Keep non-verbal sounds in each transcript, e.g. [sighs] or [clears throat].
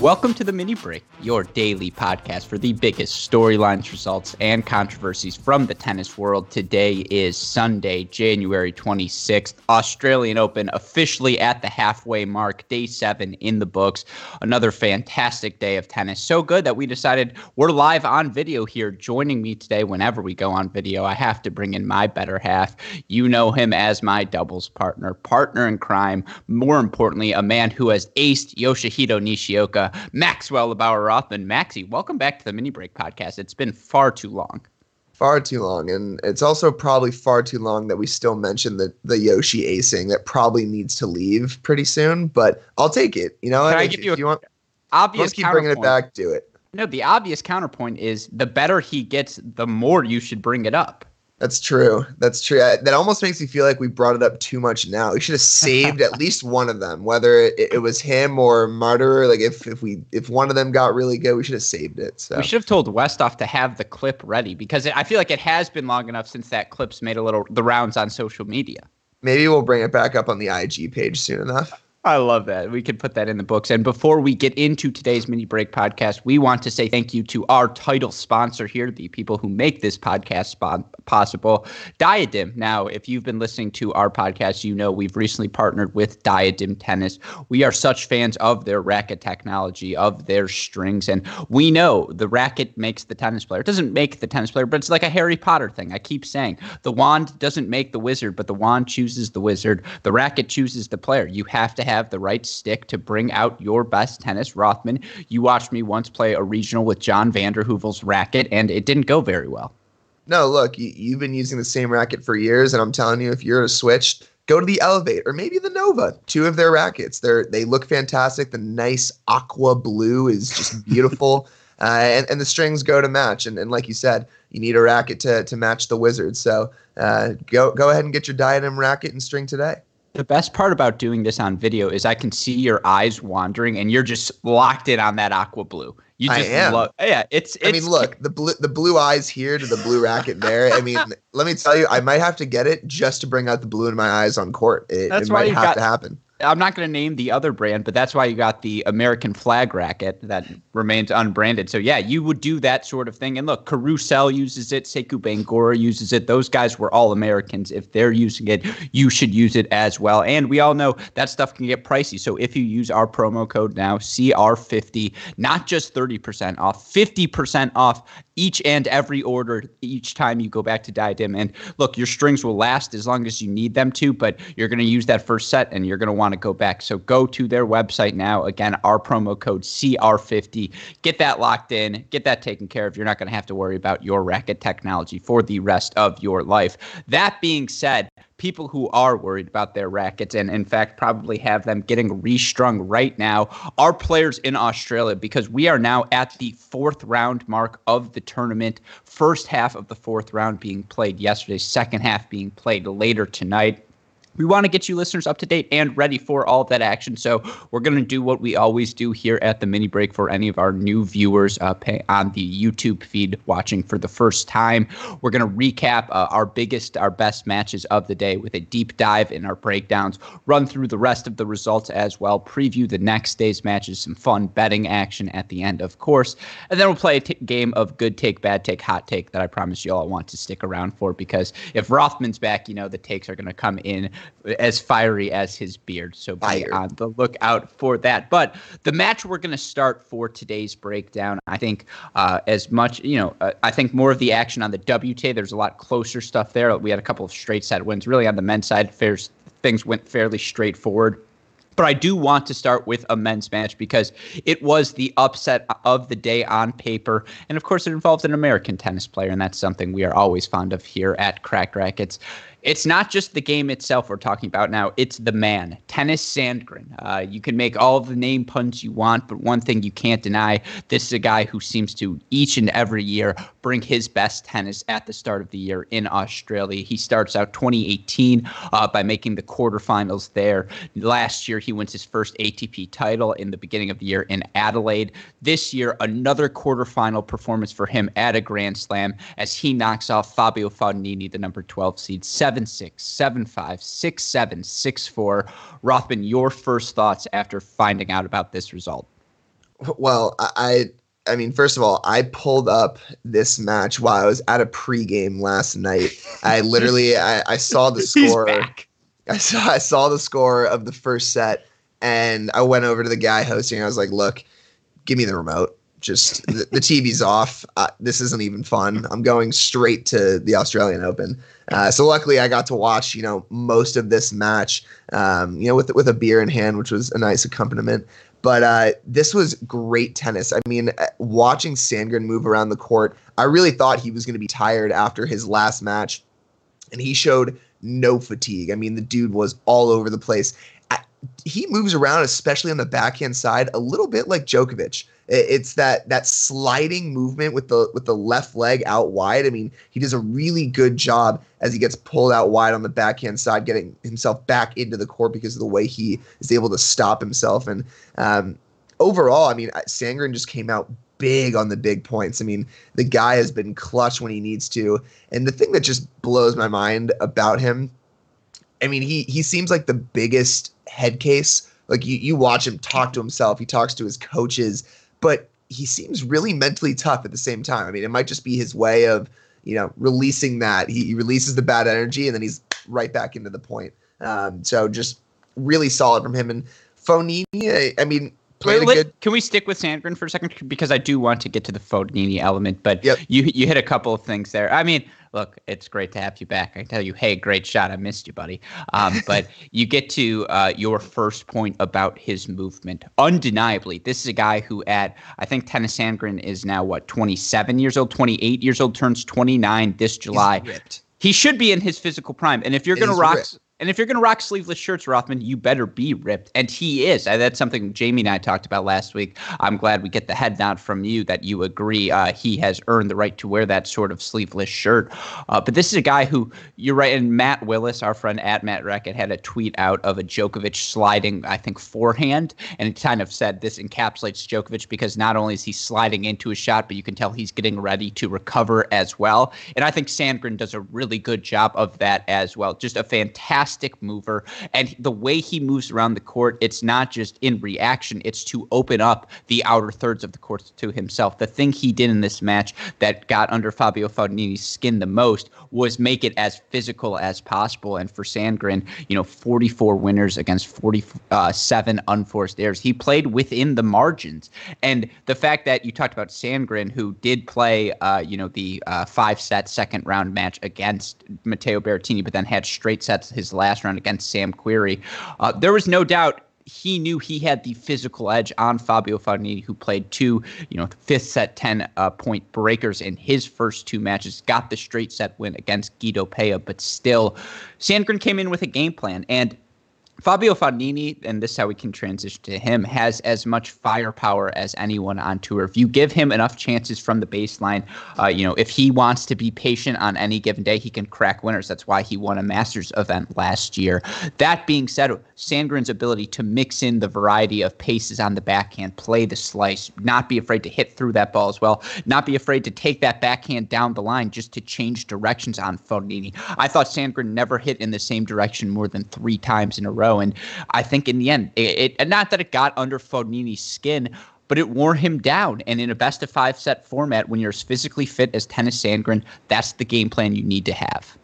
Welcome to the Mini Break, your daily podcast for the biggest storylines, results, and controversies from the tennis world. Today is Sunday, January 26th. Australian Open officially at the halfway mark, day seven in the books. Another fantastic day of tennis. So good that we decided we're live on video here. Joining me today, whenever we go on video, I have to bring in my better half. You know him as my doubles partner, partner in crime. More importantly, a man who has aced Yoshihito Nishioka Maxwell Bauer Rothman. Maxie, welcome back to the Mini Break podcast. It's been far too long. Far too long. And it's also probably far too long that we still mention the, the Yoshi acing that probably needs to leave pretty soon, but I'll take it. You know, Can I if, give you if a you want, obvious let's keep bringing it back, do it. No, the obvious counterpoint is the better he gets, the more you should bring it up. That's true. That's true. I, that almost makes me feel like we brought it up too much now. We should have saved at [laughs] least one of them, whether it, it, was him or Martyr. Like if if we if one of them got really good, we should have saved it. So we should have told Westoff to have the clip ready because it, I feel like it has been long enough since that clip's made a little the rounds on social media. Maybe we'll bring it back up on the IG page soon enough. I love that. We could put that in the books. And before we get into today's mini break podcast, we want to say thank you to our title sponsor here, the people who make this podcast possible, Diadem. Now, if you've been listening to our podcast, you know we've recently partnered with Diadem Tennis. We are such fans of their racket technology, of their strings, and we know the racket makes the tennis player. It doesn't make the tennis player, but it's like a Harry Potter thing. I keep saying the wand doesn't make the wizard, but the wand chooses the wizard. The racket chooses the player. You have to the right stick to bring out your best tennis. Rothman, you watched me once play a regional with John Vanderhoovel's racket, and it didn't go very well. No, look, you, have been using the same racket for years, and I'm telling you, if you're a switch, go to the Elevate or maybe the Nova. Two of their rackets, they're they look fantastic. The nice aqua blue is just [laughs] beautiful. Uh, and, and the strings go to match. And, and like you said, you need a racket to, to match the wizard. So uh, go go ahead and get your diadem racket and string today. The best part about doing this on video is I can see your eyes wandering and you're just locked in on that aqua blue. You just I am. Love, yeah, it's, it's I mean, look, the blue the blue eyes here to the blue racket there. I mean, [laughs] let me tell you, I might have to get it just to bring out the blue in my eyes on court. It, That's it why might have got, to happen. I'm not going to name the other brand, but that's why you got the American flag racket that remains unbranded. So yeah, you would do that sort of thing. And look, Carousel uses it, Sekou Bangoura uses it. Those guys were all Americans. If they're using it, you should use it as well. And we all know that stuff can get pricey. So if you use our promo code now, CR50, not just 30% off, 50% off each and every order each time you go back to Diadem. And look, your strings will last as long as you need them to, but you're going to use that first set and you're going to want to go back. So go to their website now. Again, our promo code CR50. Get that locked in, get that taken care of. You're not going to have to worry about your racket technology for the rest of your life. That being said, people who are worried about their rackets and in fact probably have them getting restrung right now are players in Australia because we are now at the fourth round mark of the tournament. First half of the fourth round being played yesterday, second half being played later tonight we want to get you listeners up to date and ready for all of that action. So we're going to do what we always do here at the mini break for any of our new viewers uh, on the YouTube feed watching for the first time. We're going to recap uh, our biggest, our best matches of the day with a deep dive in our breakdowns, run through the rest of the results as well, preview the next day's matches, some fun betting action at the end, of course. And then we'll play a t- game of good take, bad take, hot take that I promise you all want to stick around for because if Rothman's back, you know, the takes are going to come in as fiery as his beard. So be Fire. on the lookout for that. But the match we're going to start for today's breakdown, I think, uh, as much, you know, uh, I think more of the action on the WTA. There's a lot closer stuff there. We had a couple of straight set wins. Really on the men's side, fairs, things went fairly straightforward. But I do want to start with a men's match because it was the upset of the day on paper. And of course, it involves an American tennis player. And that's something we are always fond of here at Cracked Racquets it's not just the game itself we're talking about now. It's the man, Tennys Sandgren. Uh, you can make all the name puns you want, but one thing you can't deny: this is a guy who seems to each and every year bring his best tennis at the start of the year in Australia. He starts out 2018 uh, by making the quarterfinals there. Last year, he wins his first ATP title in the beginning of the year in Adelaide. This year, another quarterfinal performance for him at a Grand Slam as he knocks off Fabio Fognini, the number 12 seed. 76 75 67 64. Rothman, your first thoughts after finding out about this result? Well, I I mean, first of all, I pulled up this match while I was at a pregame last night. I [laughs] literally I, I saw the score. I saw I saw the score of the first set and I went over to the guy hosting. I was like, "Look, give me the remote. Just the, the TV's off. Uh, this isn't even fun. I'm going straight to the Australian Open." Uh, so luckily, I got to watch you know most of this match, um, you know, with with a beer in hand, which was a nice accompaniment. But uh, this was great tennis. I mean, uh, watching Sandgren move around the court, I really thought he was going to be tired after his last match, and he showed no fatigue. I mean, the dude was all over the place. He moves around, especially on the backhand side, a little bit like Djokovic. It's that that sliding movement with the with the left leg out wide. I mean, he does a really good job as he gets pulled out wide on the backhand side, getting himself back into the court because of the way he is able to stop himself. And um, overall, I mean, Sandgren just came out big on the big points. I mean, the guy has been clutch when he needs to. And the thing that just blows my mind about him, I mean, he he seems like the biggest head case. Like you, you watch him talk to himself, he talks to his coaches but he seems really mentally tough at the same time. I mean, it might just be his way of, you know, releasing that. He, he releases the bad energy and then he's right back into the point. Um, so just really solid from him. And Fognini, I, I mean, Wait, good... Can we stick with Sandgren for a second? Because I do want to get to the Fognini element, but yep. you you hit a couple of things there. I mean, look, it's great to have you back. I tell you, hey, great shot. I missed you, buddy. Um, [laughs] but you get to uh, your first point about his movement. Undeniably, this is a guy who, at I think Tennys Sandgren is now what 27 years old, 28 years old, turns 29 this July. He should be in his physical prime. And if you're going to rock. Ripped and if you're going to rock sleeveless shirts, Rothman, you better be ripped. And he is. Uh, that's something Jamie and I talked about last week. I'm glad we get the head nod from you that you agree uh, he has earned the right to wear that sort of sleeveless shirt. Uh, but this is a guy who, you're right, and Matt Willis, our friend at Matt Racket, had a tweet out of a Djokovic sliding, I think, forehand. And it kind of said this encapsulates Djokovic because not only is he sliding into a shot, but you can tell he's getting ready to recover as well. And I think Sandgren does a really good job of that as well. Just a fantastic fantastic mover. And the way he moves around the court, it's not just in reaction, it's to open up the outer thirds of the court to himself. The thing he did in this match that got under Fabio Fognini's skin the most was make it as physical as possible. And for Sandgren, you know, 44 winners against 47 unforced errors. He played within the margins. And the fact that you talked about Sandgren, who did play, uh, you know, the uh, five set second round match against Matteo Berrettini, but then had straight sets his last round against Sam Querrey. Uh, there was no doubt he knew he had the physical edge on Fabio Fognini, who played two, you know, fifth set 10 uh, point breakers in his first two matches, got the straight set win against Guido Pella, but still, Sandgren came in with a game plan. And Fabio Fognini, and this is how we can transition to him, has as much firepower as anyone on tour. If you give him enough chances from the baseline, uh, you know, if he wants to be patient on any given day, he can crack winners. That's why he won a Masters event last year. That being said, Sandgren's ability to mix in the variety of paces on the backhand, play the slice, not be afraid to hit through that ball as well, not be afraid to take that backhand down the line just to change directions on Fognini. I thought Sandgren never hit in the same direction more than three times in a row. And I think in the end, it, it not that it got under Fognini's skin, but it wore him down. And in a best of five set format, when you're as physically fit as Tennys Sandgren, that's the game plan you need to have.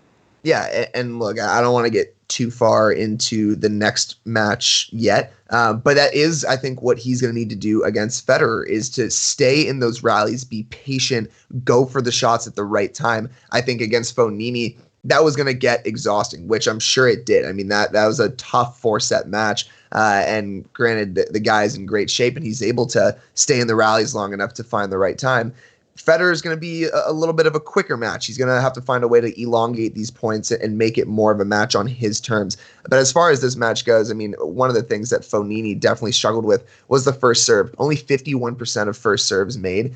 Yeah, and look, I don't want to get too far into the next match yet, uh, but that is, I think, what he's going to need to do against Federer is to stay in those rallies, be patient, go for the shots at the right time. I think against Fognini, that was going to get exhausting, which I'm sure it did. I mean, that that was a tough four set match. Uh, and granted, the, the guy's in great shape and he's able to stay in the rallies long enough to find the right time. Federer is going to be a, a, little bit of a quicker match. He's going to have to find a way to elongate these points and make it more of a match on his terms. But as far as this match goes, I mean, one of the things that Fognini definitely struggled with was the first serve. Only 51% of first serves made.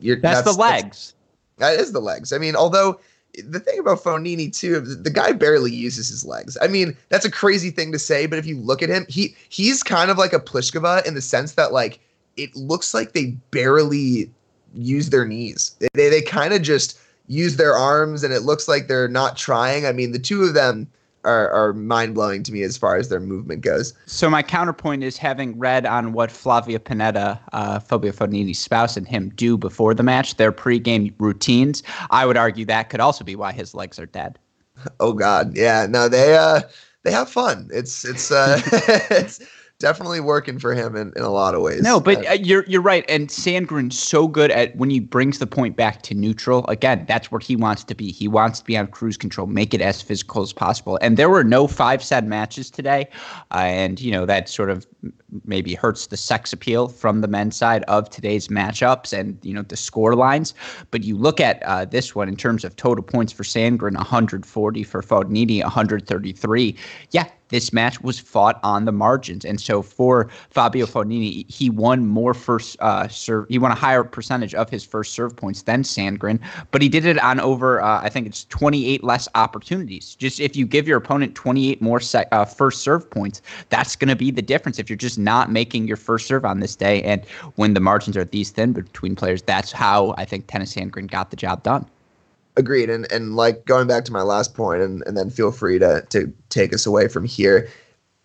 You're, that's, that's the legs. That's, that is the legs. I mean, although the thing about Fognini too, the guy barely uses his legs. I mean, that's a crazy thing to say, but if you look at him, he he's kind of like a Pliskova in the sense that like it looks like they barely use their knees. They they, they kind of just use their arms, and it looks like they're not trying. I mean, the two of them are, are mind blowing to me as far as their movement goes. So my counterpoint is having read on what Flavia Pennetta, uh, Fabio Fognini's spouse, and him do before the match, their pregame routines. I would argue that could also be why his legs are dead. Oh God, yeah. No, they uh they have fun. It's it's uh [laughs] it's definitely working for him in, in a lot of ways. No, but uh, you're you're right. And Sandgren's so good at when he brings the point back to neutral. Again, that's where he wants to be. He wants to be on cruise control, make it as physical as possible. And there were no five set matches today, uh, and you know that sort of maybe hurts the sex appeal from the men's side of today's matchups and you know the score lines. But you look at uh, this one in terms of total points for Sandgren, 140 for Fognini, 133. Yeah, this match was fought on the margins. And so for Fabio Fognini, he won more first uh, serve. He won a higher percentage of his first serve points than Sandgren, but he did it on over, uh, I think it's 28 less opportunities. Just if you give your opponent 28 more uh, first serve points, that's going to be the difference if you're just not making your first serve on this day. And when the margins are these thin between players, that's how I think Tennys Sandgren got the job done. Agreed. And and like going back to my last point, and, and then feel free to to take us away from here.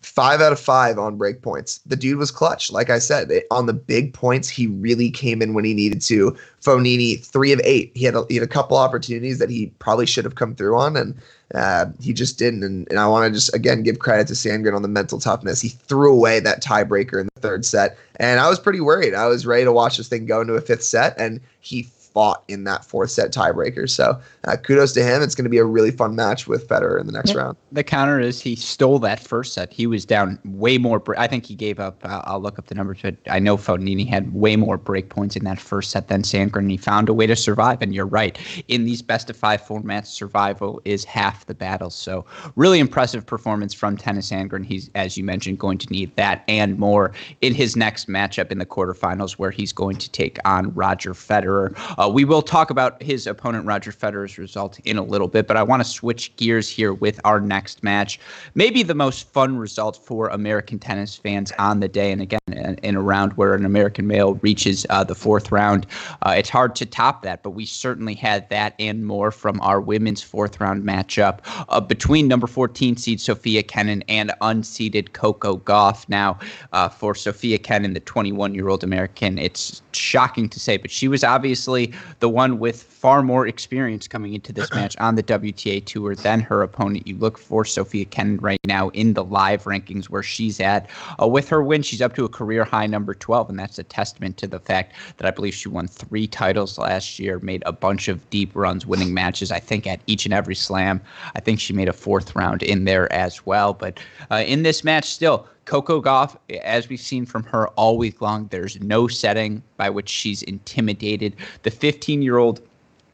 Five out of five on break points. The dude was clutch. Like I said, it, on the big points, he really came in when he needed to. Fognini, three of eight. He had a, he had a couple opportunities that he probably should have come through on, and uh, he just didn't. And, and I want to just again give credit to Sandgren on the mental toughness. He threw away that tiebreaker in the third set, and I was pretty worried. I was ready to watch this thing go into a fifth set, and he fought in that fourth set tiebreaker. So uh, kudos to him. It's going to be a really fun match with Federer in the next round. The counter is he stole that first set. He was down way more. I think he gave up. Uh, I'll look up the numbers, but I know Fognini had way more break points in that first set than Sandgren. And he found a way to survive. And you're right. In these best of five formats, survival is half the battle. So really impressive performance from Tennys Sandgren. He's, as you mentioned, going to need that and more in his next matchup in the quarterfinals, where he's going to take on Roger Federer. Uh, we will talk about his opponent, Roger Federer's result, in a little bit, but I want to switch gears here with our next match. Maybe the most fun result for American tennis fans on the day. And again, in a round where an American male reaches uh, the fourth round, uh, it's hard to top that, but we certainly had that and more from our women's fourth round matchup uh, between number 14 seed Sofia Kenin and unseeded Coco Gauff. Now, uh, for Sofia Kenin, the 21 year old American, it's shocking to say, but she was obviously the one with far more experience coming into this [clears throat] match on the WTA tour than her opponent. You look for Sofia Kenin right now in the live rankings where she's at. Uh, with her win, she's up to a career high number 12, and that's a testament to the fact that I believe she won three titles last year, made a bunch of deep runs, winning matches, I think, at each and every slam. I think she made a fourth round in there as well. But uh, in this match, still, Coco Gauff, as we've seen from her all week long, there's no setting by which she's intimidated. The 15 year old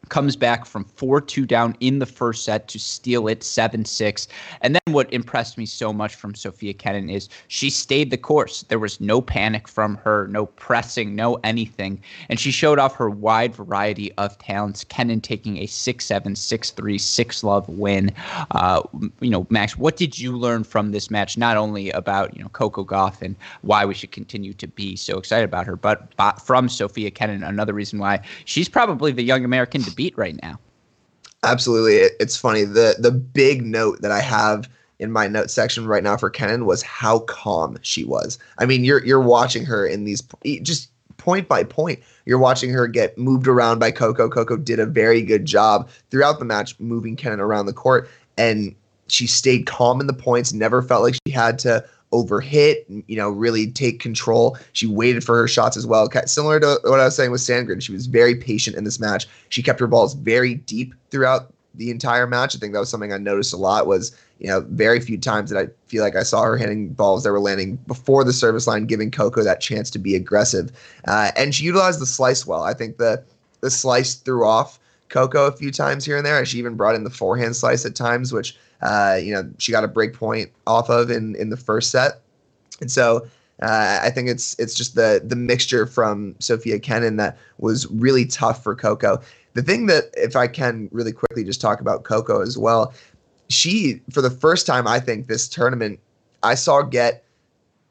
comes back from 4 2 down in the first set to steal it 7 6. And then what impressed me so much from Sofia Kenin is she stayed the course. There was no panic from her, no pressing, no anything. And she showed off her wide variety of talents. Kenin taking a 6 7, 6 3, 6 love win. Uh, you know, Max, what did you learn from this match? Not only about, you know, Coco Gauff and why we should continue to be so excited about her, but from Sofia Kenin, another reason why she's probably the young American to beat right now. Absolutely. It's funny. The the big note that I have in my note section right now for Kenin was how calm she was. I mean, you're you're watching her in these just point by point. You're watching her get moved around by Coco. Coco did a very good job throughout the match moving Kenin around the court and she stayed calm in the points, never felt like she had to overhit, you know, really take control. She waited for her shots as well. Similar to what I was saying with Sandgren, she was very patient in this match. She kept her balls very deep throughout the entire match. I think that was something I noticed a lot was, you know, very few times that I feel like I saw her hitting balls that were landing before the service line, giving Coco that chance to be aggressive. Uh, and she utilized the slice well. I think the the slice threw off Coco a few times here and there. She even brought in the forehand slice at times, which uh, you know, she got a break point off of in in the first set, and so uh, I think it's it's just the the mixture from Sofia Kenin that was really tough for Coco. The thing that, if I can really quickly just talk about Coco as well, she for the first time I think this tournament I saw get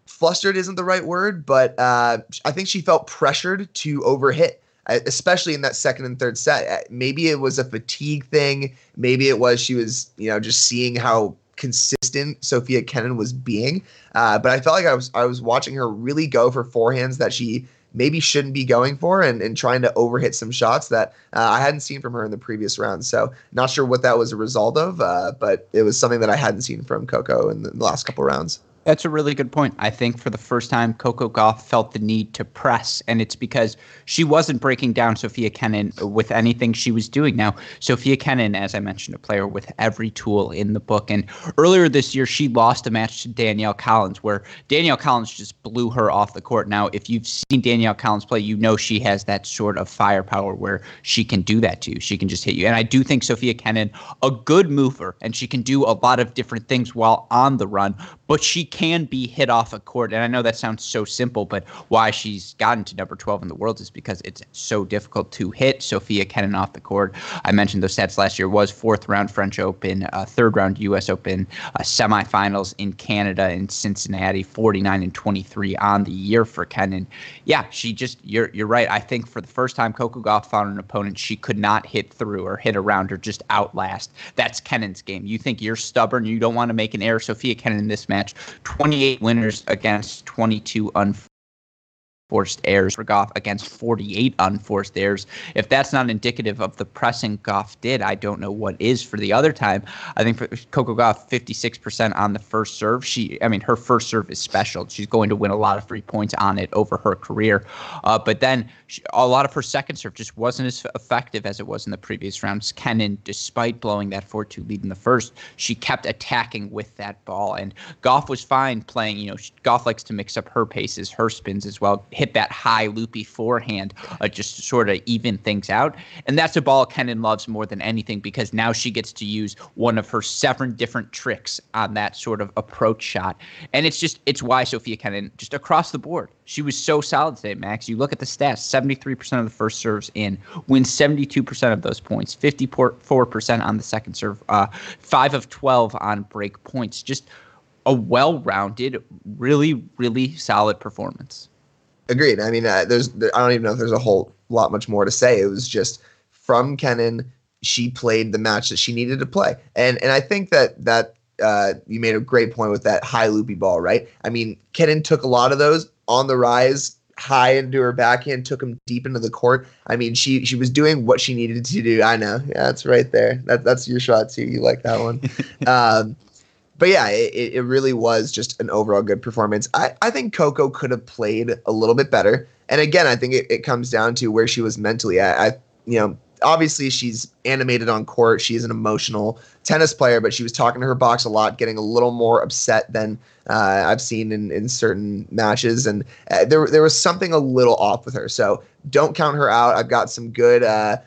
flustered isn't the right word, but uh, I think she felt pressured to overhit especially in that second and third set. Uh, maybe it was a fatigue thing. Maybe it was she was, you know, just seeing how consistent Sofia Kenin was being. Uh, but I felt like I was I was watching her really go for forehands that she maybe shouldn't be going for and, and trying to overhit some shots that uh, I hadn't seen from her in the previous round. So not sure what that was a result of, uh, but it was something that I hadn't seen from Coco in the last couple rounds. That's a really good point. I think for the first time, Coco Gauff felt the need to press, and it's because she wasn't breaking down Sofia Kenin with anything she was doing. Now, Sofia Kenin, as I mentioned, a player with every tool in the book. And earlier this year, she lost a match to Danielle Collins, where Danielle Collins just blew her off the court. Now, if you've seen Danielle Collins play, you know she has that sort of firepower where she can do that to you. She can just hit you. And I do think Sofia Kenin, a good mover, and she can do a lot of different things while on the run, but she can be hit off a court. And I know that sounds so simple, but why she's gotten to number 12 in the world is because it's so difficult to hit Sofia Kenin off the court. I mentioned those stats last year was fourth round French Open, uh, third round U.S. Open, uh, semifinals in Canada in Cincinnati, 49 and 23 on the year for Kenin. Yeah, she just you're you're right. I think for the first time, Coco Gauff found an opponent she could not hit through or hit around or just outlast. That's Kenin's game. You think you're stubborn, you don't want to make an error. Sofia Kenin in this match, 28 winners against 22 unforced forced errors for Gauff against 48 unforced errors. If that's not indicative of the pressing Gauff did, I don't know what is for the other time. I think Coco Gauff, 56% on the first serve. She, I mean, her first serve is special. She's going to win a lot of free points on it over her career. Uh, but then she, a lot of her second serve just wasn't as effective as it was in the previous rounds. Kenin, despite blowing that 4-2 lead in the first, she kept attacking with that ball. And Gauff was fine playing. You know, Gauff likes to mix up her paces, her spins as well hit that high loopy forehand uh, just to sort of even things out. And that's a ball Kenin loves more than anything because now she gets to use one of her seven different tricks on that sort of approach shot. And it's just, it's why Sofia Kenin, just across the board, she was so solid today, Max. You look at the stats 73% of the first serves in, wins 72% of those points, 54% on the second serve, uh, 5 of 12 on break points. Just a well rounded, really, really solid performance. Agreed. I mean, uh, there's I don't even know if there's a whole lot much more to say. It was just from Kenin, she played the match that she needed to play, and and I think that that uh, you made a great point with that high loopy ball, right? I mean, Kenin took a lot of those on the rise, high into her backhand, took him deep into the court. I mean, she she was doing what she needed to do. I know, yeah, that's right there. That that's your shot too. You like that one. [laughs] um, but yeah, it, it really was just an overall good performance. I, I think Coco could have played a little bit better. And again, I think it, it comes down to where she was mentally. I, I you know, obviously she's animated on court. She's an emotional tennis player, but she was talking to her box a lot, getting a little more upset than uh, I've seen in, in certain matches. And uh, there, there was something a little off with her. So don't count her out. I've got some good uh,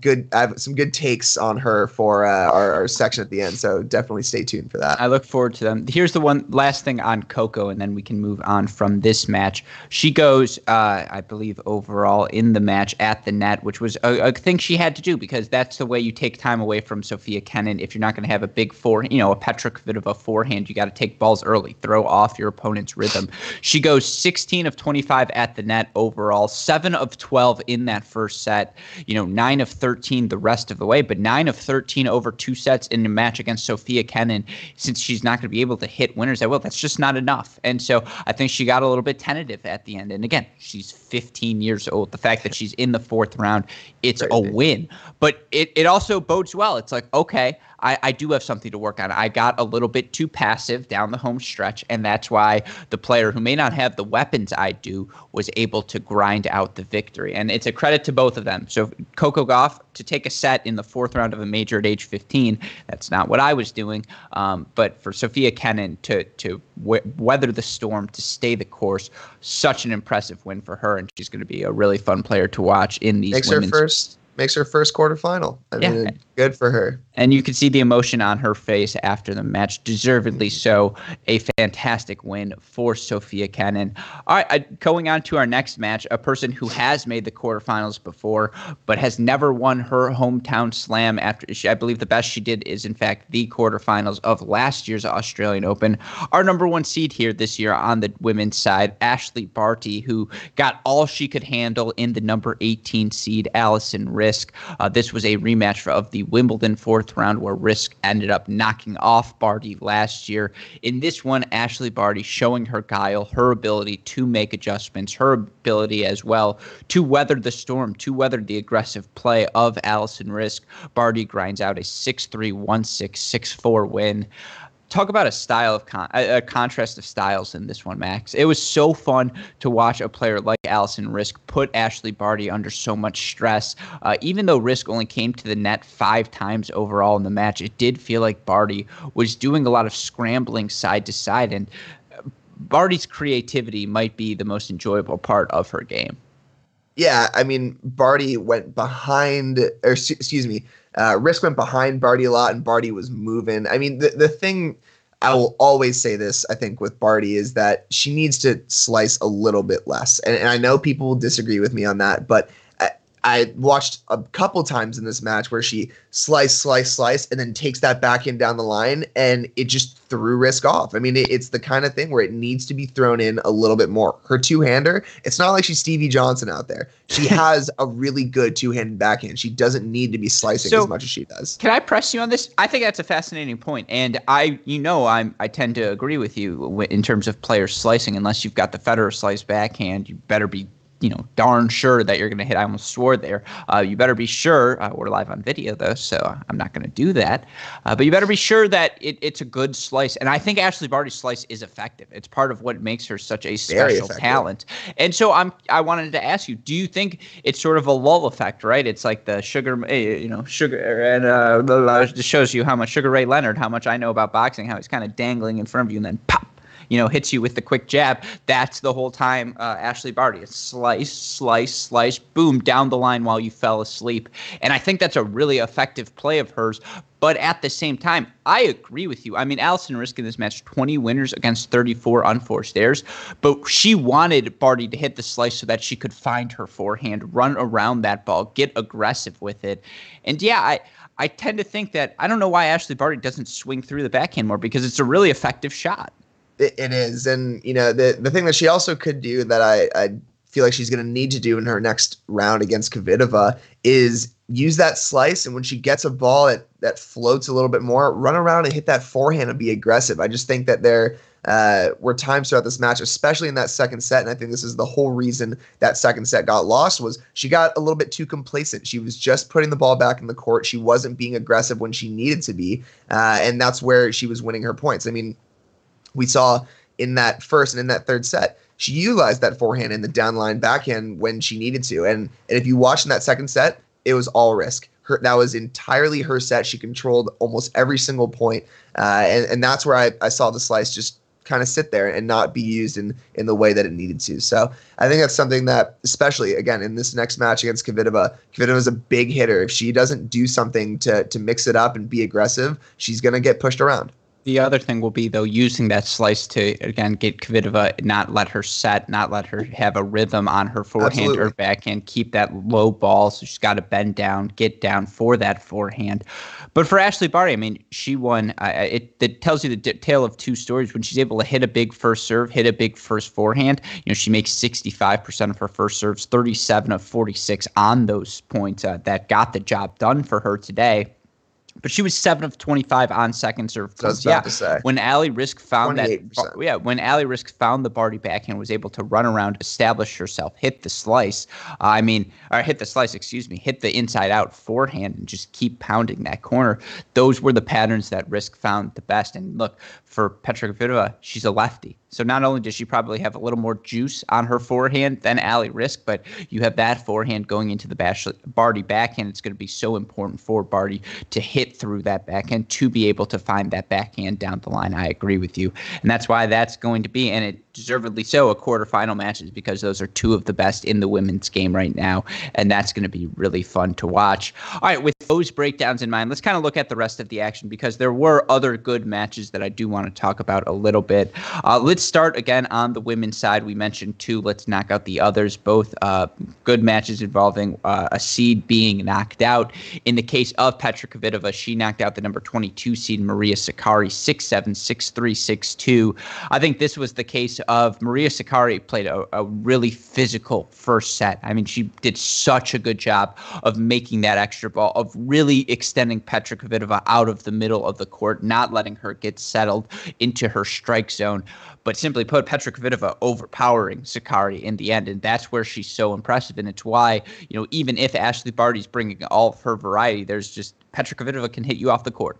good I have some good takes on her for uh, our, our, section at the end so definitely stay tuned for that. I look forward to them. Here's the one last thing on coco and then we can move on from this match. She goes uh, i believe overall in the match at the net which was a, a, thing she had to do because that's the way you take time away from Sofia kenin if you're not going to have a big four you know a petra kvitova forehand you got to take balls early throw off your opponent's rhythm. She goes 16 of 25 at the net overall 7 of 12 in that first set you know 9 of 13 the rest of the way, but 9 of 13 over two sets in a match against Sofia Kenin, since she's not going to be able to hit winners at will, that's just not enough. And so I think she got a little bit tentative at the end. And again, she's 15 years old. The fact that she's in the fourth round, it's a win. But it, it also bodes well. It's like, okay, I, I do have something to work on. I got a little bit too passive down the home stretch, and that's why the player who may not have the weapons I do was able to grind out the victory. And it's a credit to both of them. So Coco Gauff to take a set in the fourth round of a major at age 15, that's not what I was doing. Um, but for Sofia Kenin to to w- weather the storm, to stay the course, such an impressive win for her, and she's going to be a really fun player to watch in these. Makes women's- her first makes her first quarterfinal. I yeah. mean, good for her. And you can see the emotion on her face after the match. Deservedly so. A fantastic win for Sofia Kenin. All right, uh, going on to our next match, a person who has made the quarterfinals before, but has never won her hometown slam after she, I believe the best she did is, in fact, the quarterfinals of last year's Australian Open. Our number one seed here this year on the women's side, Ashleigh Barty, who got all she could handle in the number 18 seed, Alison Riske. Uh, this was a rematch of the Wimbledon fourth round, where Riske ended up knocking off Barty last year. In this one, Ashleigh Barty showing her guile, her ability to make adjustments, her ability as well to weather the storm, to weather the aggressive play of Alison Riske. Barty grinds out a 6 3 1 6 6 4 win talk about a style of con- a, contrast of styles in this one, Max. It was so fun to watch a player like Alison Riske put Ashleigh Barty under so much stress. Uh, even though Riske only came to the net five times overall in the match, it did feel like Barty was doing a lot of scrambling side to side, and Barty's creativity might be the most enjoyable part of her game. Yeah, I mean, Barty went behind, or excuse me, uh, Riske went behind Barty a lot, and Barty was moving. I mean, the the thing I will always say this, I think, with Barty is that she needs to slice a little bit less. And, and I know people will disagree with me on that, but I watched a couple times in this match where she slice, slice, slice, and then takes that back in down the line, and it just threw Riske off. I mean, it, it's the kind of thing where it needs to be thrown in a little bit more. Her two hander, it's not like she's Stevie Johnson out there. She [laughs] has a really good two handed backhand. She doesn't need to be slicing so, as much as she does. Can I press you on this? I think that's a fascinating point, and I, you know, I'm I tend to agree with you in terms of players slicing. Unless you've got the Federer slice backhand, you better be you know darn sure that you're going to hit. I almost swore there. Uh, you better be sure. Uh, we're live on video though, so I'm not going to do that. Uh, but you better be sure that it, it's a good slice. And I think Ashleigh Barty's slice is effective. It's part of what makes her such a special talent. And so I'm I wanted to ask you, do you think it's sort of a lull effect, right? It's like the sugar, eh, you know, sugar, and uh, just shows you how much Sugar Ray Leonard, how much I know about boxing, how he's kind of dangling in front of you, and then pop you know, hits you with the quick jab. That's the whole time uh, Ashleigh Barty. It's slice, slice, slice, boom, down the line while you fell asleep. And I think that's a really effective play of hers. But at the same time, I agree with you. I mean, Alison Riske in this match, 20 winners against 34 unforced errors, but she wanted Barty to hit the slice so that she could find her forehand, run around that ball, get aggressive with it. And yeah, I I tend to think that I don't know why Ashleigh Barty doesn't swing through the backhand more because it's a really effective shot it, is, and you know the the thing that she also could do that I, I feel like she's going to need to do in her next round against Kvitova is use that slice, and when she gets a ball that that floats a little bit more, run around and hit that forehand and be aggressive. I just think that there uh, were times throughout this match, especially in that second set, and I think this is the whole reason that second set got lost was she got a little bit too complacent. She was just putting the ball back in the court. She wasn't being aggressive when she needed to be, uh, and that's where she was winning her points. I mean, we saw in that first and in that third set, she utilized that forehand and the downline backhand when she needed to. And and if you watch in that second set, it was all Riske. Her, that was entirely her set. She controlled almost every single point. Uh, and, and that's where I, I saw the slice just kind of sit there and not be used in in the way that it needed to. So I think that's something that, especially again in this next match against Kvitova, Kvitova is a big hitter. If she doesn't do something to to mix it up and be aggressive, she's gonna get pushed around. The other thing will be though using that slice to again get Kvitova, not let her set, not let her have a rhythm on her forehand Absolutely. or backhand, keep that low ball. So she's got to bend down, get down for that forehand. But for Ashleigh Barty, I mean, she won. Uh, it, it tells you the d- tale of two stories. When she's able to hit a big first serve, hit a big first forehand, you know, she makes 65% of her first serves, 37 of 46 on those points uh, that got the job done for her today. But she was seven of twenty-five on second serve. So yeah, when Ali Riske found that, yeah, when Ali Riske found the Barty backhand, was able to run around, establish herself, hit the slice. Uh, I mean, or hit the slice, excuse me, hit the inside-out forehand, and just keep pounding that corner. Those were the patterns that Riske found the best. And look, for Petra Kvitova, she's a lefty. So not only does she probably have a little more juice on her forehand than Ali Riske, but you have that forehand going into the Barty backhand. It's going to be so important for Barty to hit through that backhand to be able to find that backhand down the line. I agree with you, and that's why that's going to be, and it deservedly so, a quarterfinal matches because those are two of the best in the women's game right now, and that's going to be really fun to watch. All right, with those breakdowns in mind, let's kind of look at the rest of the action because there were other good matches that I do want to talk about a little bit. Uh, let's let's start again on the women's side. We mentioned two. Let's knock out the others. Both uh, good matches involving uh, a seed being knocked out. In the case of Petra Kvitova, she knocked out the number 22 seed Maria Sakkari 6-7, 6-3, 6-2. I think this was the case of Maria Sakkari played a, a really physical first set. I mean, she did such a good job of making that extra ball, of really extending Petra Kvitova out of the middle of the court, not letting her get settled into her strike zone. But simply put, Petra Kvitova overpowering Sakkari in the end, and that's where she's so impressive. And it's why you know even if Ashleigh Barty's bringing all of her variety, there's just Petra Kvitova can hit you off the court.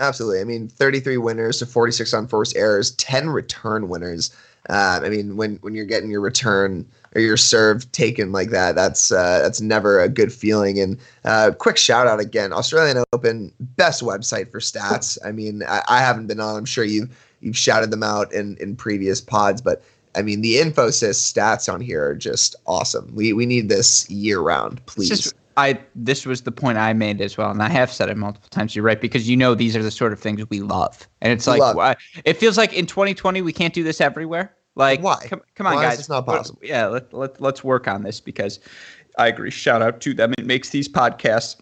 Absolutely. I mean, 33 winners to 46 unforced errors, 10 return winners. Uh, I mean, when when you're getting your return or your serve taken like that, that's uh, that's never a good feeling. And uh, quick shout out again, Australian Open, best website for stats. I mean, I, I haven't been on. I'm sure you you've shouted them out in in previous pods, but I mean, the Infosys stats on here are just awesome. We we need this year round, please. Just, I this was the point I made as well, and I have said it multiple times. You're right because you know these are the sort of things we love, and it's like why, it feels like in 2020 we can't do this everywhere. Like why? Come, come on, why guys. It's not possible. Yeah, let, let let's work on this because I agree. Shout out to them. It makes these podcasts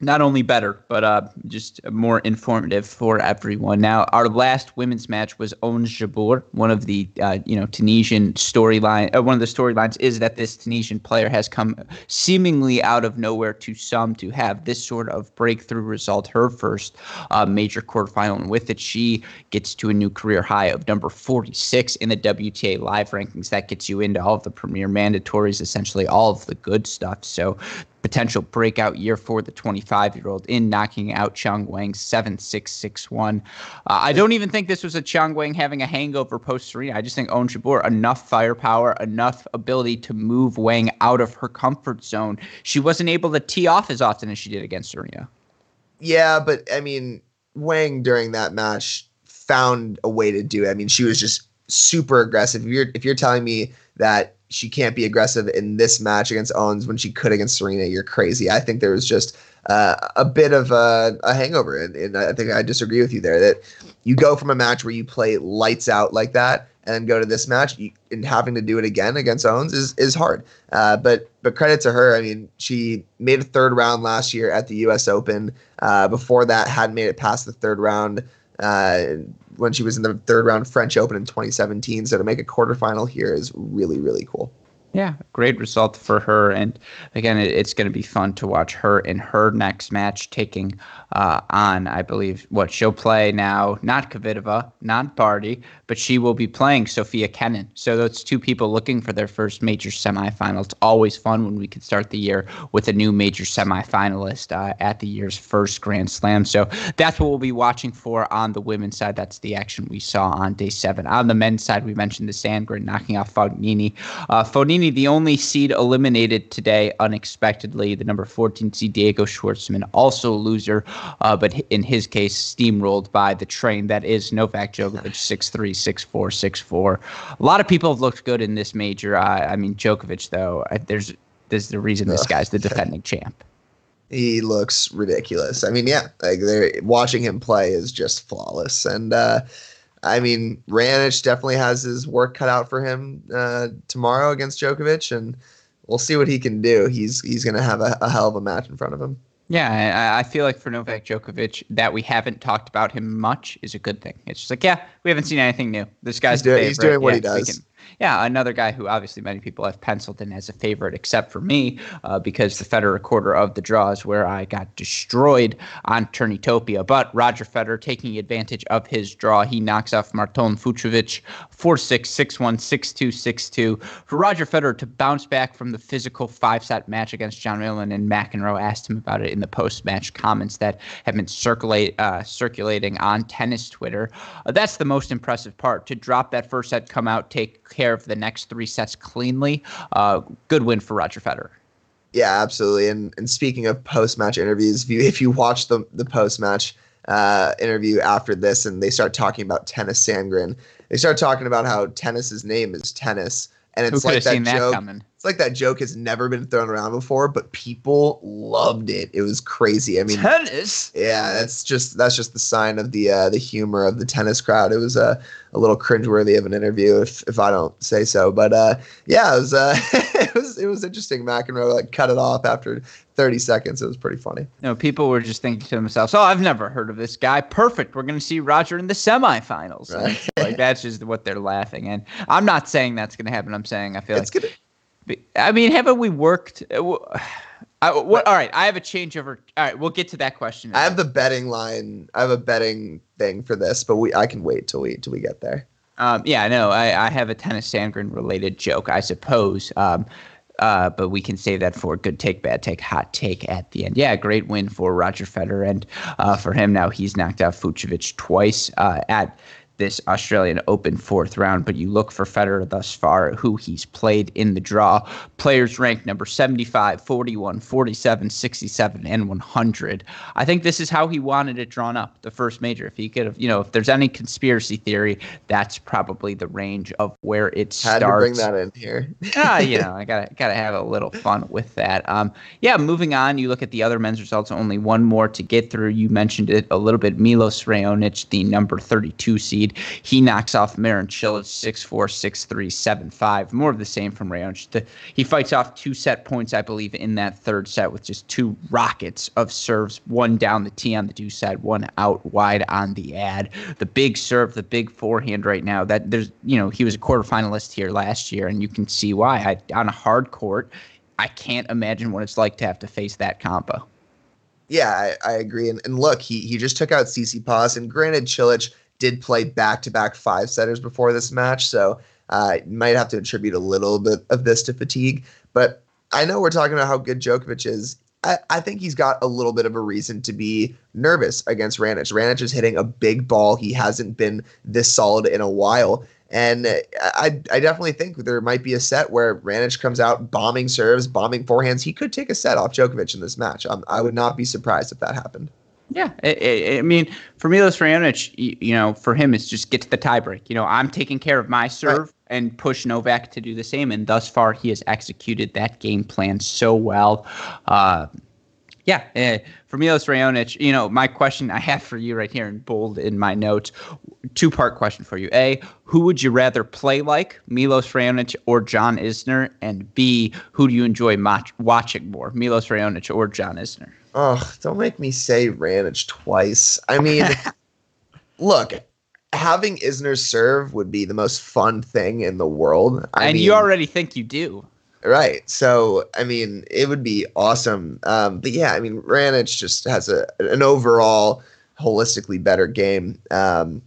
not only better, but uh, just more informative for everyone. Now, our last women's match was Ons Jabeur. One of the uh, you know Tunisian storyline, uh, one of the storylines is that this Tunisian player has come seemingly out of nowhere to some to have this sort of breakthrough result, her first uh, major quarterfinal, and with it, she gets to a new career high of number 46 in the WTA live rankings. That gets you into all of the premier mandatories, essentially all of the good stuff. So potential breakout year for the 25 year old in knocking out Qiang Wang 7 6 6 1. Uh, I don't even think this was a Qiang Wang having a hangover post Serena. I just think Jabeur, enough firepower, enough ability to move Wang out of her comfort zone. She wasn't able to tee off as often as she did against Serena. Yeah, but I mean, Wang during that match found a way to do it. I mean, she was just super aggressive. If you're if you're telling me that she can't be aggressive in this match against Ons when she could against Serena, you're crazy. I think there was just uh, a bit of a, a hangover, and, and, I think I disagree with you there. That you go from a match where you play lights out like that, and then go to this match, you, and having to do it again against Ons is is hard. Uh, but but credit to her. I mean, she made a third round last year at the U.S. Open. Uh, before that, hadn't made it past the third round. When she was in the third round French Open in 2017. So to make a quarterfinal here is really, really cool. Yeah, great result for her. And again, it, it's going to be fun to watch her in her next match taking uh, on, I believe, what she'll play now, not Kvitova, not Barty, but she will be playing Sofia Kenin. So those two people looking for their first major semifinal. It's always fun when we can start the year with a new major semifinalist uh, at the year's first Grand Slam. So that's what we'll be watching for on the women's side. That's the action we saw on day seven. On the men's side, we mentioned the Sandgren knocking off Fognini. Uh, Fognini, the only seed eliminated today unexpectedly, the number 14 seed Diego Schwartzman, also a loser, uh, but in his case, steamrolled by the train that is Novak Djokovic, 6'3, 6'4, 6'4. A lot of people have looked good in this major. Uh, I mean, Djokovic, though, I, there's there's the reason this guy's the [laughs] defending champ. He looks ridiculous. I mean, yeah, like they're watching him play is just flawless. And uh, I mean, Raonic definitely has his work cut out for him uh, tomorrow against Djokovic, and we'll see what he can do. He's he's going to have a, a hell of a match in front of him. Yeah, I, I feel like for Novak Djokovic, that we haven't talked about him much is a good thing. It's just like, yeah, we haven't seen anything new. This guy's he's doing, he's doing what yeah, he does yeah, another guy who obviously many people have penciled in as a favorite, except for me, uh, because the Federer quarter of the draw is where I got destroyed on Turnitopia. But Roger Federer taking advantage of his draw, he knocks off Marton Fucsovics 4 6, 6 1, 6 2, 6 2. For Roger Federer to bounce back from the physical five set match against John Millman, and McEnroe asked him about it in the post match comments that have been circulate, uh, circulating on tennis Twitter. Uh, that's the most impressive part to drop that first set, come out, take care of the next three sets cleanly. Uh, good win for Roger Federer. Yeah, absolutely. And and speaking of post match interviews, if you if you watch the the post match uh, interview after this, and they start talking about Tennys Sandgren, they start talking about how tennis's name is tennis, and it's like that, that joke. Coming? It's like that joke has never been thrown around before, but people loved it. It was crazy. I mean, tennis. Yeah, that's just that's just the sign of the uh, the humor of the tennis crowd. It was a, a little cringeworthy of an interview, if if I don't say so. But uh, yeah, it was uh, [laughs] it was it was interesting. McEnroe like cut it off after 30 seconds. It was pretty funny. No, people were just thinking to themselves, "Oh, I've never heard of this guy. Perfect. We're going to see Roger in the semifinals." Right. like that's just what they're laughing. And I'm not saying that's going to happen. I'm saying I feel it's like gonna I mean, haven't we worked? Uh, [sighs] I, what, all right, I have a changeover. All right, we'll get to that question. I have the betting line. I have a betting thing for this, but we I can wait till we till we get there. Um, yeah, no, I, I have a Tennys Sandgren related joke, I suppose. Um, uh, but we can save that for good take, bad take, hot take at the end. Yeah, great win for Roger Federer, and uh, for him now he's knocked out Fucsovics twice uh, at this Australian Open fourth round, but you look for Federer thus far, who he's played in the draw. Players ranked number 75, 41, 47, 67, and 100. I think this is how he wanted it drawn up, the first major. If he could have, you know, if there's any conspiracy theory, that's probably the range of where it starts. Had to bring that in here. ah, [laughs] you know, I gotta gotta have a little fun with that. Um, yeah, moving on, you look at the other men's results. Only one more to get through. You mentioned it a little bit. Milos Raonic, the number 32 seed He knocks off Marin Cilic 6 4, 6 3, 7 5. More of the same from Raonic. He fights off two set points, I believe, in that third set with just two rockets of serves, one down the tee on the do side, one out wide on the ad. The big serve, the big forehand right now. That there's, you know, he was a quarterfinalist here last year, and you can see why. I, on a hard court, I can't imagine what it's like to have to face that combo. Yeah, I, I agree. And, and look, he he just took out Tsitsipas, and granted, Cilic did play back to back five setters before this match, so uh, might have to attribute a little bit of this to fatigue. But I know we're talking about how good Djokovic is. I, I think he's got a little bit of a reason to be nervous against Raonic. Raonic is hitting a big ball. He hasn't been this solid in a while. And I, I definitely think there might be a set where Raonic comes out bombing serves, bombing forehands. He could take a set off Djokovic in this match. Um, I would not be surprised if that happened. Yeah, I, I mean, for Milos Raonic, you, you, know, for him, it's just get to the tiebreak. You know, I'm taking care of my serve right. and push Novak to do the same. And thus far, he has executed that game plan so well. Uh, yeah, uh, for Milos Raonic, you know, my question I have for you right here in bold in my notes, two part question for you. A, who would you rather play like, Milos Raonic or John Isner? And B, who do you enjoy watching more, Milos Raonic or John Isner? Oh, don't make me say Raonic twice. I mean, [laughs] look, having Isner serve would be the most fun thing in the world. I and mean, you already think you do. Right. So, I mean, it would be awesome. Um, but yeah, I mean, Raonic just has a an overall holistically better game. Um,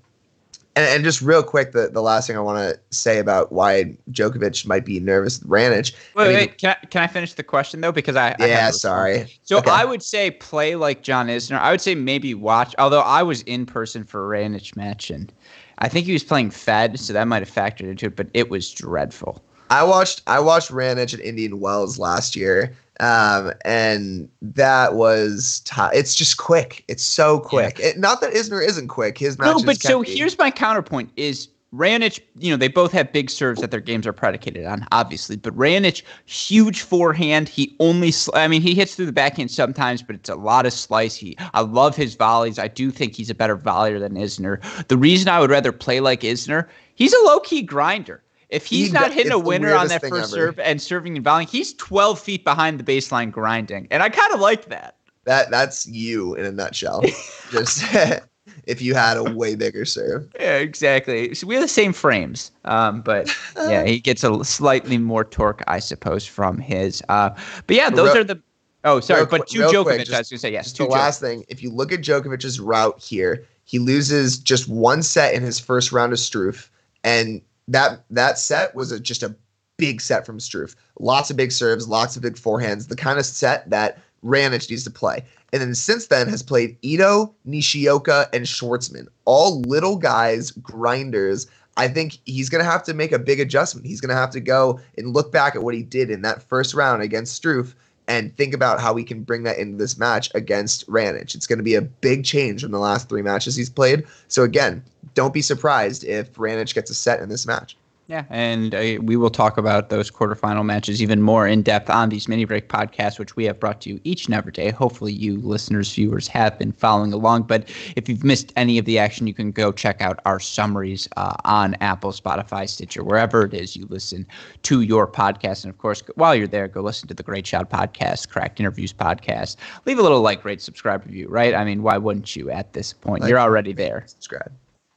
and, and, just real quick, the, the last thing I want to say about why Djokovic might be nervous with Raonic. Wait, I mean, wait, can I, can I finish the question though? Because I yeah, I sorry. So okay. I would say play like John Isner. I would say maybe watch. Although I was in person for a Raonic match and I think he was playing Fed, so that might have factored into it. But it was dreadful. I watched I watched Raonic at Indian Wells last year, um, and that was it's just quick. It's so quick. Yeah. It, not that Isner isn't quick. His. No, but so be. here's my counterpoint: is Raonic, you know, they both have big serves that their games are predicated on, obviously. But Raonic, huge forehand. He only, sl- I mean, he hits through the backhand sometimes, but it's a lot of slice. He, I love his volleys. I do think he's a better volleyer than Isner. The reason I would rather play like Isner, he's a low key grinder. If he's he, not hitting a winner on that first serve and serving and volleying, he's 12 feet behind the baseline grinding. And I kind of like that. That that's you in a nutshell. [laughs] Just [laughs] if you had a way bigger serve. Yeah, exactly. So we have the same frames, um, but [laughs] yeah, he gets a slightly more torque, I suppose, from his. Uh, but yeah, those real, are the. Oh, sorry, but to Djokovic, quick, just, I was going to say yes. the last thing, if you look at Djokovic's route here, he loses just one set in his first round of Struff, and that that set was a, just a big set from Struff. Lots of big serves, lots of big forehands, the kind of set that Raonic needs to play. And then since then has played Ito, Nishioka, and Schwartzman, all little guys, grinders. I think he's going to have to make a big adjustment. He's going to have to go and look back at what he did in that first round against Struff and think about how we can bring that into this match against Raonic. It's going to be a big change from the last three matches he's played. So again, don't be surprised if Raonic gets a set in this match. Yeah, and uh, we will talk about those quarterfinal matches even more in depth on these mini break podcasts, which we have brought to you each and every day. Hopefully, you listeners, viewers have been following along. But if you've missed any of the action, you can go check out our summaries uh, on Apple, Spotify, Stitcher, wherever it is you listen to your podcast. And of course, while you're there, go listen to the Great Shot podcast, Cracked Interviews podcast. Leave a little like, rate, subscribe, review, right? I mean, why wouldn't you at this point? Like, you're already there. Subscribe.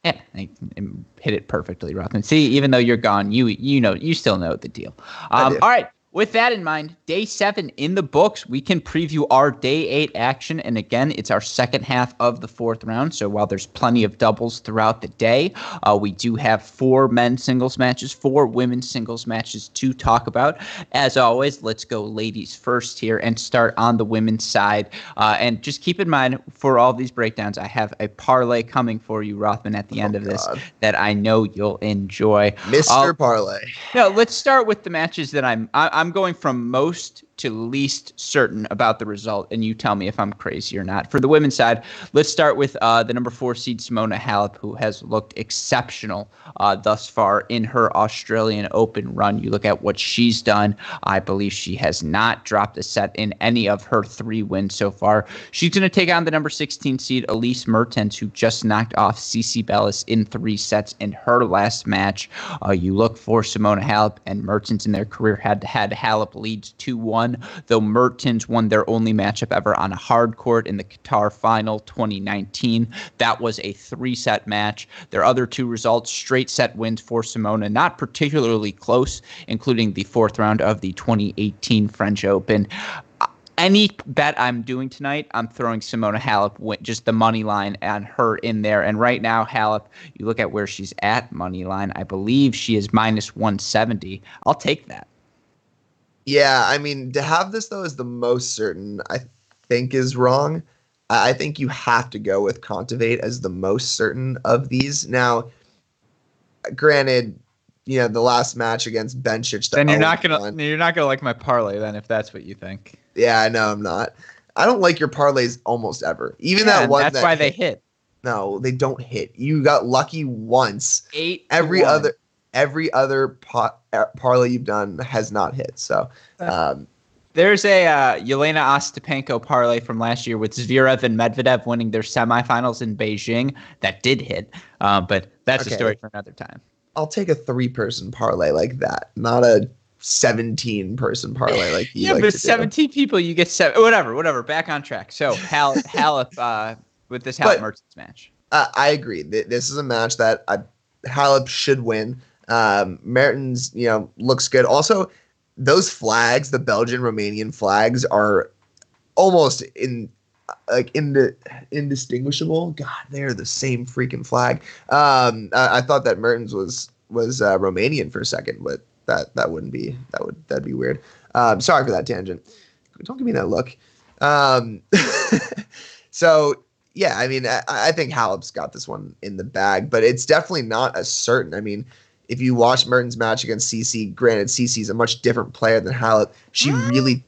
Yeah, hit it perfectly, Rothman. See, even though you're gone, you you know you still know the deal. Um, all right, with that in mind, day seven in the books, we can preview our day eight action. And again, it's our second half of the fourth round. So while there's plenty of doubles throughout the day, uh, we do have four men's singles matches, four women's singles matches to talk about. As always, let's go ladies first here and start on the women's side. Uh, and just keep in mind for all these breakdowns, I have a parlay coming for you, Rothman, at the end oh, of this that I know you'll enjoy. Mr. Uh, parlay. No, let's start with the matches that I'm, I, am I'm going from most to least certain about the result, and you tell me if I'm crazy or not. For the women's side, let's start with uh, the number four seed Simona Halep, who has looked exceptional uh, thus far in her Australian Open run. You look at what she's done. I believe she has not dropped a set in any of her three wins so far. She's going to take on the number 16 seed Elise Mertens, who just knocked off CiCi Bellis in three sets in her last match. Uh, you look for Simona Halep and Mertens in their career head to head. Halep leads 2 1 though Mertens won their only matchup ever on a hard court in the Qatar final 2019. That was a three set match. Their other two results, straight set wins for Simona, not particularly close, including the fourth round of the 2018 French Open any bet I'm doing tonight, I'm throwing Simona Halep just the money line on her in there. And right now, Halep, you look at where she's at money line. I believe she is minus 170. I'll take that. Yeah, I mean, to have this though is the most certain. I think is wrong. I think you have to go with Kontaveit as the most certain of these. Now, granted, you know the last match against Bencic. The then you're not gonna one, you're not gonna like my parlay then if that's what you think. Yeah, I know I'm not. I don't like your parlays almost ever. Even yeah, that one. That's that why hit, they hit. No, they don't hit. You got lucky once. Eight. Every other every other pot, uh, parlay you've done has not hit. So. Um, there's a uh, Yelena Ostapenko parlay from last year with Zverev and Medvedev winning their semifinals in Beijing that did hit, uh, but that's okay. a story for another time. I'll take a three-person parlay like that, not a 17 person parlay like you [laughs] yeah, like but 17 do. people you get seven whatever whatever back on track so Hal [laughs] Halep uh, with this Halep Mertens match uh, I agree this is a match that I, Halep should win um, Mertens, you know, looks good. Also, those flags, the Belgian Romanian flags, are almost in like in the indistinguishable. God, they're the same freaking flag. Um, I, I thought that Mertens was was uh, Romanian for a second, but that that wouldn't be that would that'd be weird. Um, sorry for that tangent. Don't give me that look. Um, [laughs] so yeah, I mean, I, I think Halep's got this one in the bag, but it's definitely not as certain. I mean, if you watch Mertens' match against CC, granted CiCi's a much different player than Halep. She mm. really